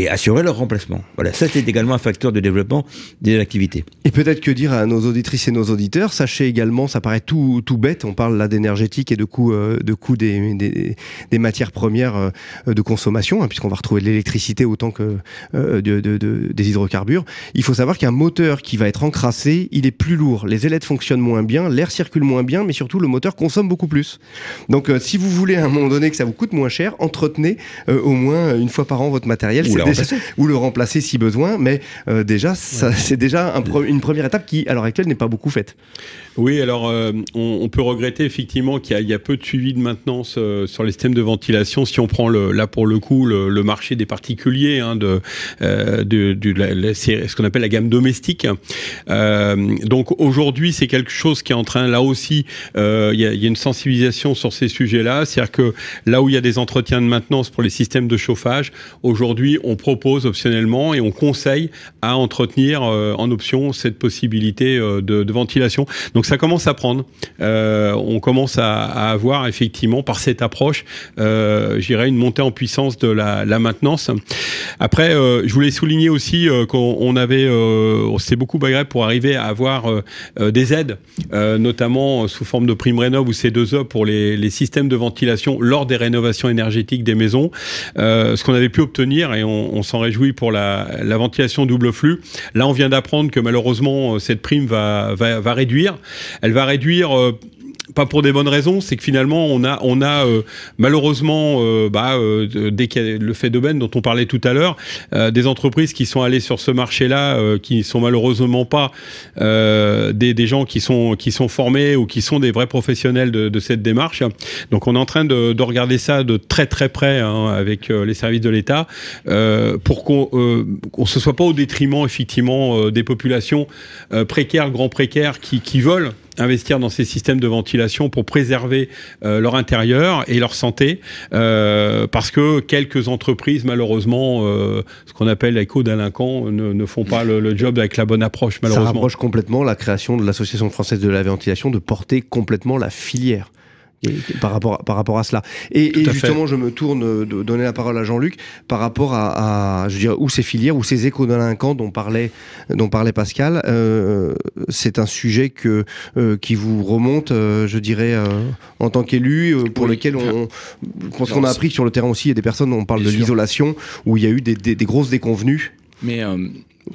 et assurer leur remplacement. Voilà, ça c'est également un facteur de développement des activités. Et peut-être que dire à nos auditrices et nos auditeurs. Sachez également, ça paraît tout, tout bête, on parle là d'énergétique et de coût, euh, de coût des, des, des, matières premières euh, de consommation, hein, puisqu'on va retrouver de l'électricité autant que euh, de, de, de, des hydrocarbures. Il faut savoir qu'un moteur qui va être encrassé, il est plus lourd. Les ailettes fonctionnent moins bien, l'air circule moins bien, mais surtout le moteur consomme beaucoup plus. Donc si vous voulez à un moment donné que ça vous coûte moins cher, entretenez au moins une fois par an votre matériel. Ou, déjà, ou le remplacer si besoin, mais déjà, c'est déjà un, une première étape qui, à l'heure actuelle, n'est pas beaucoup faite. Oui, alors euh, on, peut regretter effectivement qu'il y, a peu de suivi de maintenance euh, sur les systèmes de ventilation. Si on prend là pour le coup le, marché des particuliers, hein, de, euh, ce qu'on appelle la gamme domestique. donc aujourd'hui, c'est quelque chose qui est en train, là aussi, il y, a, une sensibilisation sur ces sujets-là. C'est-à-dire que là où il y a des entretiens de maintenance pour les systèmes de chauffage, aujourd'hui, on propose optionnellement et on conseille à entretenir en option cette possibilité de ventilation. Donc ça commence à prendre. Euh, on commence à, avoir effectivement par cette approche, euh, j'irais une montée en puissance de la, maintenance. Après, je voulais souligner aussi qu'on on avait, on s'était beaucoup bagarré pour arriver à avoir des aides, notamment sous forme de prime rénov ou C2E pour les, systèmes de ventilation lors des rénovations énergétiques des maisons. ce qu'on avait pu obtenir, et on, s'en réjouit pour la ventilation double flux. Là, on vient d'apprendre que malheureusement, cette prime va, va, va réduire. Elle va réduire pas pour des bonnes raisons, c'est que finalement on a on a euh, malheureusement euh, bah, euh, dès qu'il y a le fait d'aubaine dont on parlait tout à l'heure, des entreprises qui sont allées sur ce marché-là, qui sont malheureusement pas des, gens qui sont qui sont formés ou qui sont des vrais professionnels de, de cette démarche. Donc on est en train de, de regarder ça de très très près hein, avec les services de l'État pour qu'on ne se soit pas au détriment effectivement des populations précaires, grands précaires qui, qui investir dans ces systèmes de ventilation pour préserver euh, leur intérieur et leur santé, euh, parce que quelques entreprises, malheureusement, euh, ce qu'on appelle éco-délinquants, ne, ne, font pas le, le, job avec la bonne approche, malheureusement. Ça rapproche complètement la création de l'Association française de la ventilation de porter complètement la filière par rapport, par rapport à cela. Et, et justement, je me tourne de donner la parole à Jean-Luc par rapport à, à, je veux dire, où ces filières, ou ces éco-délinquants dont parlait, dont parlait Pascal. Euh, c'est un sujet que, euh, qui vous remonte, euh, je dirais, euh, en tant qu'élu, euh, pour lequel on, je pense qu'on a appris sur le terrain aussi, il y a des personnes, on parle de l'isolation, où il y a eu des, des, des grosses déconvenues. Mais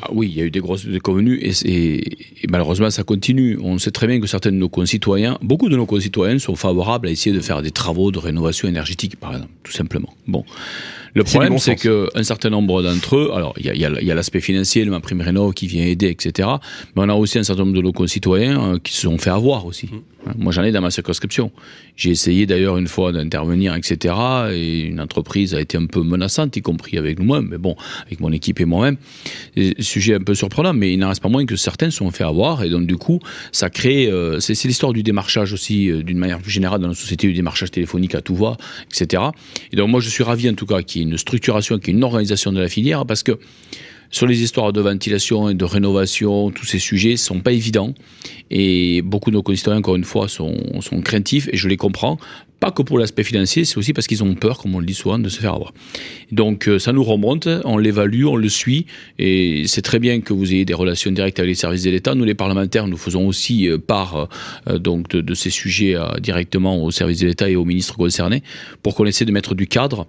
ah oui, il y a eu des grosses déconvenues et, malheureusement ça continue. On sait très bien que certains de nos concitoyens, beaucoup de nos concitoyens sont favorables à essayer de faire des travaux de rénovation énergétique, par exemple, tout simplement. Bon. Le problème, c'est qu'un certain nombre d'entre eux, alors il y a, l'aspect financier, le prime rénov qui vient aider, etc. Mais on a aussi un certain nombre de nos concitoyens euh, qui se sont fait avoir aussi. Mmh. Hein, moi, j'en ai dans ma circonscription. J'ai essayé d'ailleurs une fois d'intervenir, etc. Et une entreprise a été un peu menaçante, y compris avec moi, mais bon, avec mon équipe et moi-même. Sujet un peu surprenant, mais il n'en reste pas moins que certains se sont fait avoir. Et donc, du coup, ça crée. Euh, c'est l'histoire du démarchage aussi, euh, d'une manière plus générale, dans la société, du démarchage téléphonique à tout va, etc. Et donc, moi, je suis ravi, en tout cas, qu'il une structuration, une organisation de la filière, parce que sur les histoires de ventilation et de rénovation, tous ces sujets ne sont pas évidents. Et beaucoup de nos concitoyens, encore une fois, sont, craintifs, et je les comprends. Pas que pour l'aspect financier, c'est aussi parce qu'ils ont peur, comme on le dit souvent, de se faire avoir. Donc euh, ça nous remonte, on l'évalue, on le suit, et c'est très bien que vous ayez des relations directes avec les services de l'État. Nous, les parlementaires, nous faisons aussi euh, part euh, donc de, ces sujets directement aux services de l'État et aux ministres concernés, pour qu'on essaie de mettre du cadre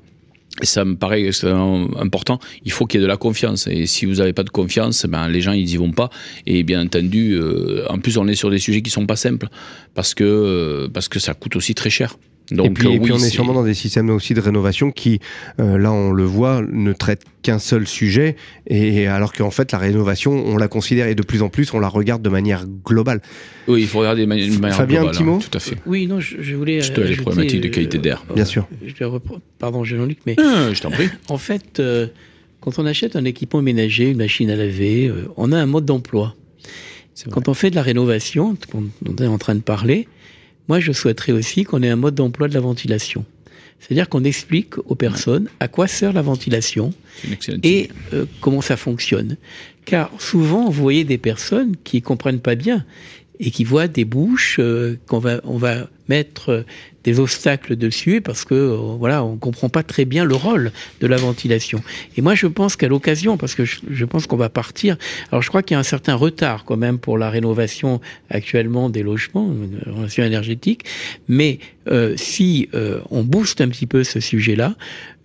ça me paraît extrêmement important. Il faut qu'il y ait de la confiance. Et si vous n'avez pas de confiance, ben, les gens, ils y vont pas. Et bien entendu, euh, en plus, on est sur des sujets qui sont pas simples. Euh, parce que ça coûte aussi très cher. Donc, et puis, euh, et puis oui, on est, est, sûrement dans des systèmes aussi de rénovation qui, euh, là on le voit, ne traitent qu'un seul sujet, et alors qu'en fait la rénovation, on la considère et de plus en plus on la regarde de manière globale. Oui, il faut regarder de manière, Fabien, globale. un petit mot hein, Tout à fait. Oui, non, je, je voulais. Surtout les problématiques de qualité d'air. Bien sûr. Je Pardon, Jean-Luc, mais. Ah, je t'en prie. (laughs) En fait, euh, quand on achète un équipement ménager, une machine à laver, euh, on a un mode d'emploi. Quand on fait de la rénovation, dont on est en train de parler, moi, je souhaiterais aussi qu'on ait un mode d'emploi de la ventilation. C'est-à-dire qu'on explique aux personnes à quoi sert la ventilation et euh, comment ça fonctionne. Car souvent, vous voyez des personnes qui comprennent pas bien et qui voient des bouches euh, qu'on va, on va mettre des obstacles dessus parce que euh, voilà, on comprend pas très bien le rôle de la ventilation. Et moi, je pense qu'à l'occasion, parce que je, pense qu'on va partir. Alors, je crois qu'il y a un certain retard quand même pour la rénovation actuellement des logements, la rénovation énergétique. Mais euh, si euh, on booste un petit peu ce sujet-là,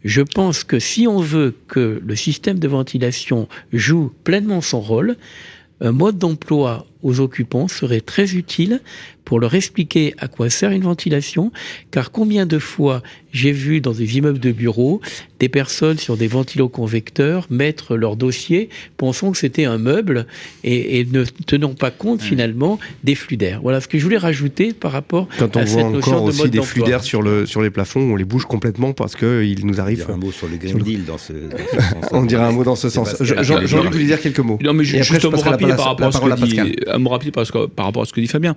je pense que si on veut que le système de ventilation joue pleinement son rôle, un mode d'emploi aux occupants serait très utile pour leur expliquer à quoi sert une ventilation, car combien de fois j'ai vu dans des immeubles de bureaux des personnes sur des ventiloconvecteurs mettre leur dossier pensant que c'était un meuble et, et, ne tenant pas compte finalement des flux d'air. Voilà ce que je voulais rajouter par rapport Quand on à voit cette notion encore de aussi mode des flux d'air sur, le, sur les plafonds, on les bouge complètement parce qu'il nous arrive. Il y a un mot sur le Green Deal dans ce, dans ce (laughs) sens. On dirait un mot dans ce sens. Pascal. Je- Jean- Jean-Luc voulait dire quelques mots. Non, mais juste je un mot rapide par rapport à ce que dit Fabien.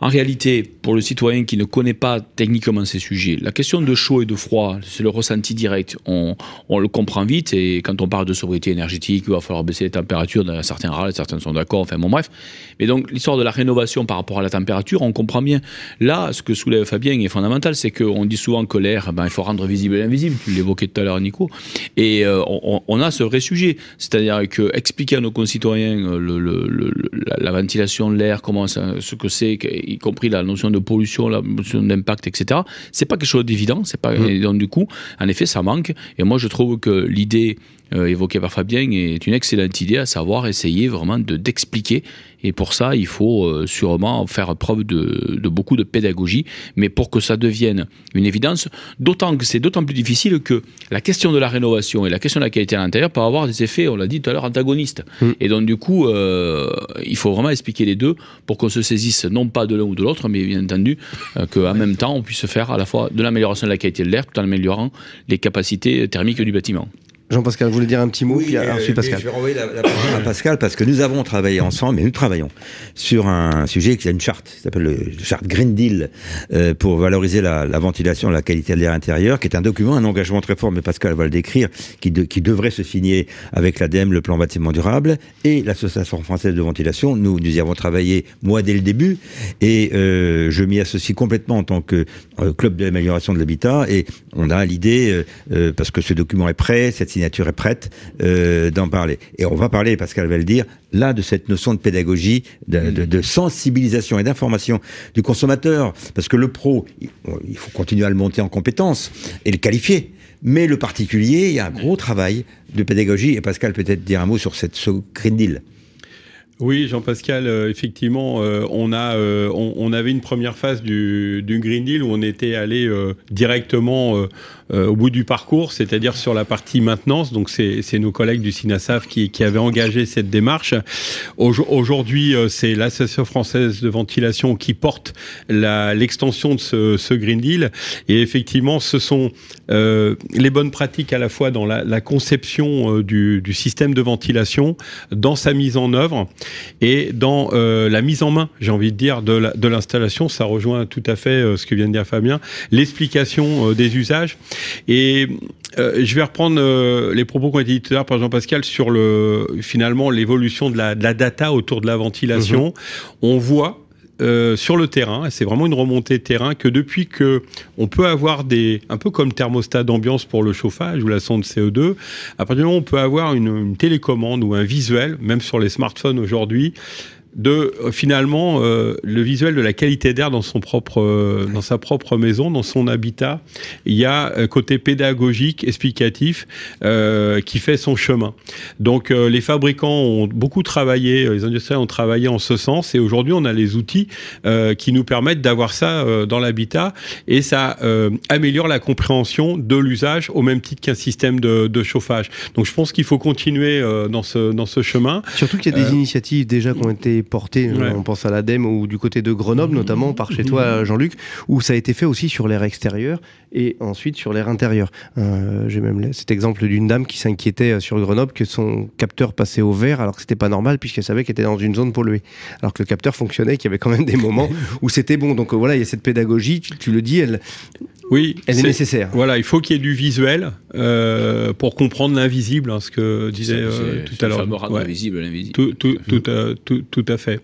En réalité, pour le citoyen qui ne connaît pas techniquement ces sujets, la question de chaud et de froid, c'est le ressenti direct. On, le comprend vite et quand on parle de sobriété énergétique, il va falloir baisser les températures, certains râlent, certains sont d'accord, enfin bon bref. Mais donc l'histoire de la rénovation par rapport à la température, on comprend bien. Là, ce que soulève Fabien est fondamental, c'est qu'on dit souvent que l'air, ben, il faut rendre visible l'invisible, tu l'évoquais tout à l'heure Nico, et euh, on, a ce vrai sujet. C'est-à-dire que expliquer à nos concitoyens euh, la, ventilation de l'air, comment ça, ce que c'est, y compris la notion de pollution, la notion d'impact, etc. C'est pas quelque chose d'évident. C'est pas mmh. donc du coup, en effet, ça manque. Et moi, je trouve que l'idée euh, évoquée par Fabien est une excellente idée, à savoir essayer vraiment de d'expliquer. Et pour ça, il faut euh, sûrement faire preuve de, de, beaucoup de pédagogie, mais pour que ça devienne une évidence, d'autant que c'est d'autant plus difficile que la question de la rénovation et la question de la qualité à l'intérieur peuvent avoir des effets, on l'a dit tout à l'heure, antagonistes. Mmh. Et donc du coup, euh, il faut vraiment expliquer les deux pour qu'on se saisisse non pas de l'un ou de l'autre, mais bien entendu euh, qu'en même temps, on puisse faire à la fois de l'amélioration de la qualité de l'air tout en améliorant les capacités thermiques du bâtiment. Jean-Pascal, vous voulez dire un petit mot oui, puis ensuite Pascal. Je vais renvoyer la, la parole à Pascal parce que nous avons travaillé ensemble, et nous travaillons sur un sujet qui est une charte, qui s'appelle le charte Green Deal euh, pour valoriser la, la, ventilation, la qualité de l'air intérieur, qui est un document, un engagement très fort, mais Pascal va le décrire, qui, de, qui devrait se signer avec l'ADEME, le plan bâtiment durable, et l'Association française de ventilation. Nous, nous y avons travaillé moi dès le début, et euh, je m'y associe complètement en tant que euh, club de l'amélioration de l'habitat, et on a l'idée, parce que ce document est prêt, cette signature est prête euh, d'en parler. Et on va parler, Pascal va le dire, là de cette notion de pédagogie, de, sensibilisation et d'information du consommateur, parce que le pro, il, faut continuer à le monter en compétences et le qualifier. Mais le particulier, il y a un gros travail de pédagogie. Et Pascal peut-être dire un mot sur cette ce Green Deal. Oui, Jean-Pascal, euh, effectivement, euh, on, a, on, avait une première phase du, Green Deal où on était allé directement euh, au bout du parcours, c'est-à-dire sur la partie maintenance. Donc, c'est nos collègues du SINASAF qui, qui avaient engagé cette démarche. Aujourd'hui, c'est l'Association française de ventilation qui porte l'extension de ce, ce, Green Deal. Et effectivement, ce sont les bonnes pratiques à la fois dans la, la conception du, du système de ventilation, dans sa mise en œuvre et dans euh, la mise en main, j'ai envie de dire, de l'installation, ça rejoint tout à fait euh, ce que vient de dire Fabien, l'explication euh, des usages. Et euh, je vais reprendre euh, les propos qui ont été dit tout à l'heure par Jean-Pascal sur le, finalement l'évolution de la, de la, data autour de la ventilation. Mmh. On voit euh, sur le terrain, c'est vraiment une remontée de terrain que depuis que on peut avoir des, un peu comme le thermostat d'ambiance pour le chauffage ou la sonde CO2, à partir du moment où on peut avoir une, une télécommande ou un visuel, même sur les smartphones aujourd'hui, de euh, finalement euh, le visuel de la qualité d'air dans son propre euh, dans sa propre maison dans son habitat. Il y a un côté pédagogique explicatif qui fait son chemin. Donc les fabricants ont beaucoup travaillé les industriels ont travaillé en ce sens et aujourd'hui on a les outils qui nous permettent d'avoir ça dans l'habitat et ça améliore la compréhension de l'usage au même titre qu'un système de, de, chauffage. Donc je pense qu'il faut continuer dans ce dans ce chemin. Surtout qu'il y a des initiatives déjà qui ont été porté, ouais. on pense à l'ADEME ou du côté de Grenoble notamment, par chez toi Jean-Luc, où ça a été fait aussi sur l'air extérieur et ensuite sur l'air intérieur. Euh, J'ai même cet exemple d'une dame qui s'inquiétait sur Grenoble que son capteur passait au vert alors que c'était pas normal puisqu'elle savait qu'elle était dans une zone polluée. Alors que le capteur fonctionnait, qu'il y avait quand même des moments (laughs) où c'était bon. Donc voilà, il y a cette pédagogie, tu, tu le dis, elle, oui, elle est, est, nécessaire. Voilà, il faut qu'il y ait du visuel euh, pour comprendre l'invisible, hein, ce que disait euh, tout à l'heure. Ouais. invisible, l'invisible. Tout, tout, tout, à, tout, tout à fait.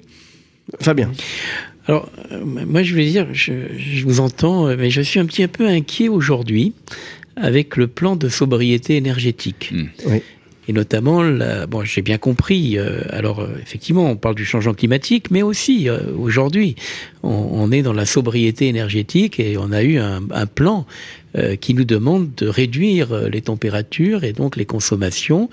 Fabien. Alors, euh, moi, je voulais dire, je, je, vous entends, mais je suis un petit peu inquiet aujourd'hui avec le plan de sobriété énergétique. Mmh. Oui et notamment, la, bon, j'ai bien compris. Euh, alors, euh, effectivement, on parle du changement climatique, mais aussi euh, aujourd'hui, on, on, est dans la sobriété énergétique et on a eu un, un plan euh, qui nous demande de réduire les températures et donc les consommations.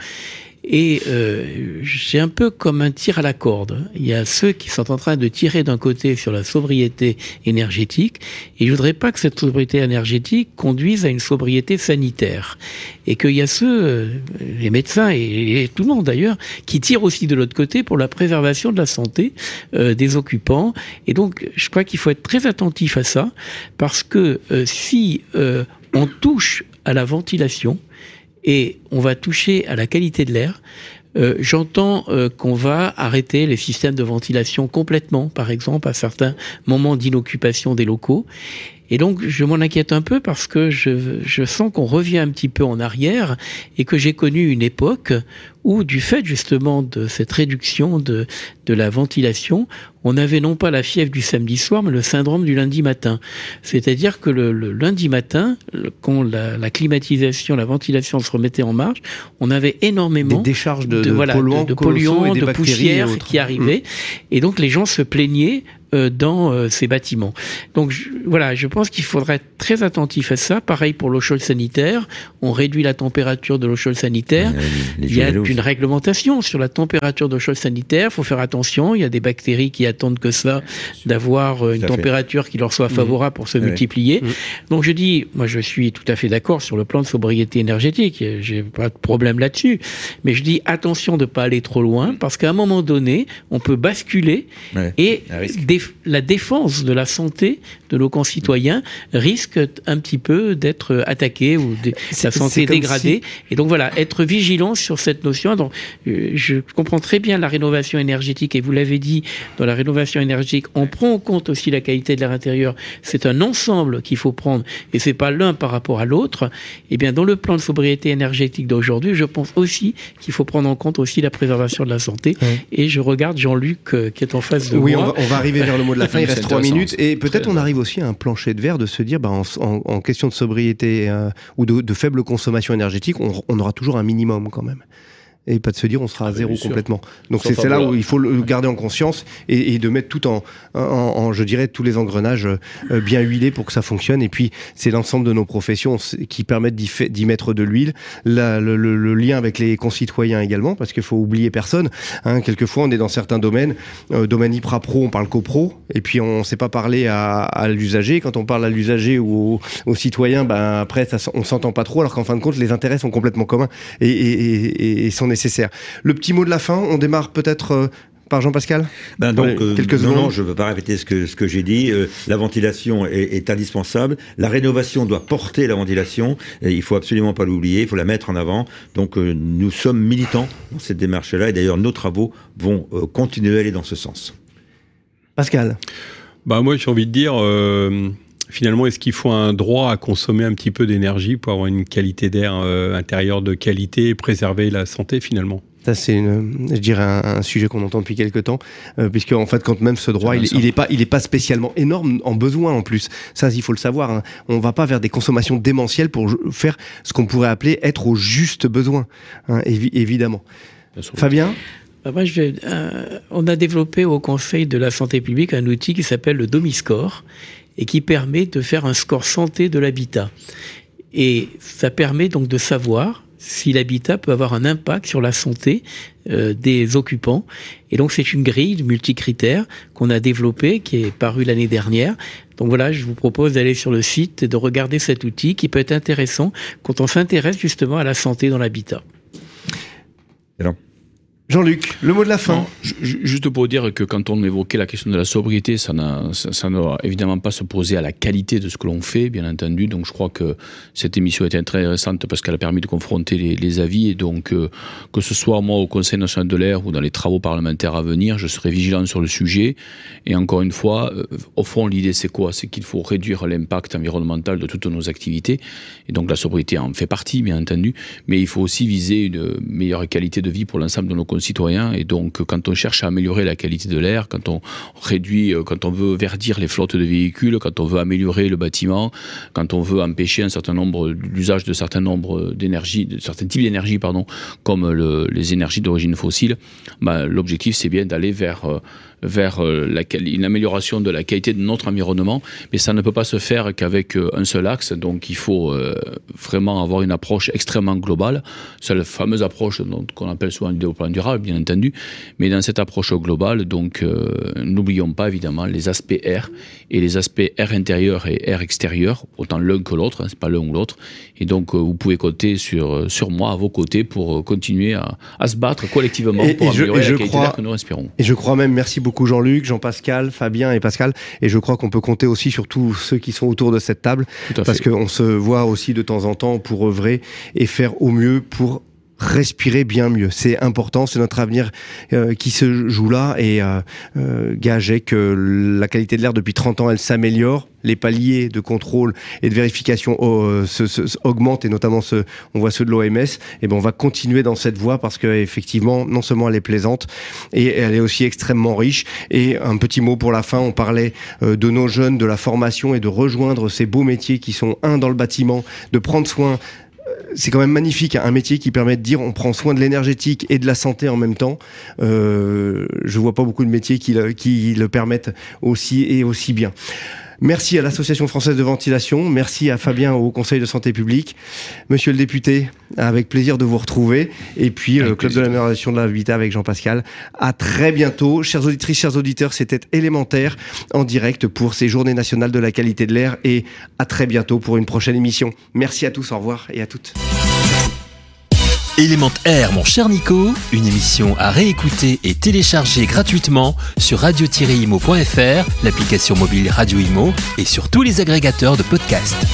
Et euh, c'est un peu comme un tir à la corde. Il y a ceux qui sont en train de tirer d'un côté sur la sobriété énergétique, et je voudrais pas que cette sobriété énergétique conduise à une sobriété sanitaire. Et qu'il y a ceux, euh, les médecins et, tout le monde d'ailleurs, qui tirent aussi de l'autre côté pour la préservation de la santé euh, des occupants. Et donc, je crois qu'il faut être très attentif à ça, parce que euh, si on touche à la ventilation, et on va toucher à la qualité de l'air, euh, J'entends euh, qu'on va arrêter les systèmes de ventilation complètement, par exemple, à certains moments d'inoccupation des locaux. Et donc, je m'en inquiète un peu parce que je, je sens qu'on revient un petit peu en arrière et que j'ai connu une époque où, du fait justement de cette réduction de, de la ventilation, on avait non pas la fièvre du samedi soir, mais le syndrome du lundi matin. C'est-à-dire que le, le, lundi matin, quand la, la, climatisation, la ventilation se remettait en marche, on avait énormément des décharges de, de, de voilà, polluants, de, poussières qui arrivaient. Mmh. Et donc, les gens se plaignaient dans euh, ces bâtiments. Donc je, voilà, je pense qu'il faudrait être très attentif à ça. Pareil pour l'eau chaude sanitaire, on réduit la température de l'eau chaude sanitaire. Les, les il y a une réglementation sur la température d'eau chaude sanitaire. Il faut faire attention. Il y a des bactéries qui attendent que ça, d'avoir euh, une température fait. qui leur soit favorable mmh. pour se mmh. multiplier. Mmh. Donc je dis, moi je suis tout à fait d'accord sur le plan de sobriété énergétique. J'ai pas de problème là-dessus. Mais je dis attention de pas aller trop loin parce qu'à un moment donné, on peut basculer ouais. et la défense de la santé de nos concitoyens risque un petit peu d'être attaquée ou de, sa santé dégradée. Si... Et donc voilà, être vigilant sur cette notion. Donc, euh, je comprends très bien la rénovation énergétique et vous l'avez dit, dans la rénovation énergétique, on prend en compte aussi la qualité de l'air intérieur. C'est un ensemble qu'il faut prendre et c'est pas l'un par rapport à l'autre. Et bien, dans le plan de sobriété énergétique d'aujourd'hui, je pense aussi qu'il faut prendre en compte aussi la préservation de la santé. Oui. Et je regarde Jean-Luc euh, qui est en face de oui, moi. On va, on va arriver vers le mot de la (laughs) fin, il reste trois minutes. Et peut-être on arrive aussi un plancher de verre de se dire, bah, en, question de sobriété euh, ou de, faible consommation énergétique, on, aura toujours un minimum quand même. Et pas de se dire on sera à zéro complètement. Donc c'est là où il faut le garder en conscience et, et de mettre tout en, en, en, je dirais, tous les engrenages euh, bien huilés pour que ça fonctionne. Et puis c'est l'ensemble de nos professions qui permettent d'y mettre de l'huile. Le, le, le, lien avec les concitoyens également, parce qu'il faut oublier personne. Hein, quelquefois on est dans certains domaines, euh, domaine IPRA Pro, on parle copro, et puis on ne sait pas parler à, à l'usager. Quand on parle à l'usager ou au, au, citoyen, ben après ça, on s'entend pas trop, alors qu'en fin de compte les intérêts sont complètement communs et, et, et sont nécessaires. Le petit mot de la fin, on démarre peut-être euh, par Jean-Pascal? Ben donc, euh, quelques non, non, je ne veux pas répéter ce que, ce que j'ai dit. Euh, la ventilation est, est, indispensable. La rénovation doit porter la ventilation. Et il faut absolument pas l'oublier. Il faut la mettre en avant. Donc, euh, nous sommes militants dans cette démarche-là. Et d'ailleurs, nos travaux vont euh, continuer à aller dans ce sens. Pascal? Bah, Moi, j'ai envie de dire finalement, est-ce qu'il faut un droit à consommer un petit peu d'énergie pour avoir une qualité d'air euh, intérieur de qualité et préserver la santé finalement? Ça, c'est, je dirais, un, un sujet qu'on entend depuis quelques temps, euh, puisque en fait, quand même ce droit, il, il est pas, il est pas spécialement énorme en besoin en plus. Ça, il faut le savoir. Hein. On va pas vers des consommations démentielles pour faire ce qu'on pourrait appeler être au juste besoin, hein, évi évidemment. Fabien? Bah moi, je vais, euh, on a développé au Conseil de la santé publique un outil qui s'appelle le Domiscore et qui permet de faire un score santé de l'habitat. Et ça permet donc de savoir si l'habitat peut avoir un impact sur la santé euh, des occupants. Et donc c'est une grille multicritères qu'on a développée, qui est parue l'année dernière. Donc voilà, je vous propose d'aller sur le site et de regarder cet outil qui peut être intéressant quand on s'intéresse justement à la santé dans l'habitat. Jean-Luc, le mot de la fin. Juste pour dire que quand on évoquait la question de la sobriété, ça, ne doit évidemment pas se poser à la qualité de ce que l'on fait, bien entendu. Donc je crois que cette émission est intéressante parce qu'elle a permis de confronter les, avis. Et donc, euh, que ce soit moi au Conseil national de l'air ou dans les travaux parlementaires à venir, je serai vigilant sur le sujet. Et encore une fois, euh, au fond, l'idée c'est quoi? C'est qu'il faut réduire l'impact environnemental de toutes nos activités. Et donc la sobriété en fait partie, bien entendu. Mais il faut aussi viser une meilleure qualité de vie pour l'ensemble de nos concitoyens. Et donc, quand on cherche à améliorer la qualité de l'air, quand on réduit, quand on veut verdir les flottes de véhicules, quand on veut améliorer le bâtiment, quand on veut empêcher un certain nombre, l'usage de de certains types d'énergie, pardon, comme le, les énergies d'origine fossile, bah, l'objectif c'est bien d'aller vers euh, vers euh, la, une amélioration de la qualité de notre environnement, mais ça ne peut pas se faire qu'avec euh, un seul axe, donc il faut euh, vraiment avoir une approche extrêmement globale, c'est la fameuse approche qu'on appelle souvent le développement durable, bien entendu, mais dans cette approche globale, donc n'oublions pas évidemment les aspects air et les aspects air intérieur et air extérieur, autant l'un que l'autre, hein, c'est pas l'un ou l'autre, et donc vous pouvez compter sur, sur moi, à vos côtés, pour continuer à, à se battre collectivement et, pour et améliorer je, la qualité crois, que nous respirons. Et je crois même, merci beaucoup Jean-Luc, Jean-Pascal, Fabien et Pascal, et je crois qu'on peut compter aussi sur tous ceux qui sont autour de cette table, parce qu'on se voit aussi de temps en temps pour œuvrer et faire au mieux pour respirer bien mieux. C'est important, c'est notre avenir euh, qui se joue là et euh, euh, gage que la qualité de l'air depuis 30 ans, elle s'améliore. Les paliers de contrôle et de vérification oh, se, se, augmentent et notamment on voit ceux de l'OMS. Et ben on va continuer dans cette voie parce que effectivement, non seulement elle est plaisante et elle est aussi extrêmement riche. Et un petit mot pour la fin, on parlait de nos jeunes, de la formation et de rejoindre ces beaux métiers qui sont un dans le bâtiment, de prendre soin c'est quand même magnifique, hein, un métier qui permet de dire on prend soin de l'énergétique et de la santé en même temps. Euh, je vois pas beaucoup de métiers qui le, qui le permettent aussi et aussi bien. Merci à l'Association française de ventilation, merci à Fabien au Conseil de santé publique. Monsieur le député, avec plaisir de vous retrouver. Et puis le Club de l'amélioration de l'habitat avec Jean-Pascal. À très bientôt. Chers auditrices, chers auditeurs, c'était élémentaire en direct pour ces journées nationales de la qualité de l'air. Et à très bientôt pour une prochaine émission. Merci à tous, au revoir et à toutes. Élément Air, mon cher Nico, une émission à réécouter et télécharger gratuitement sur radio-imo.fr, l'application mobile Radio Imo et sur tous les agrégateurs de podcasts.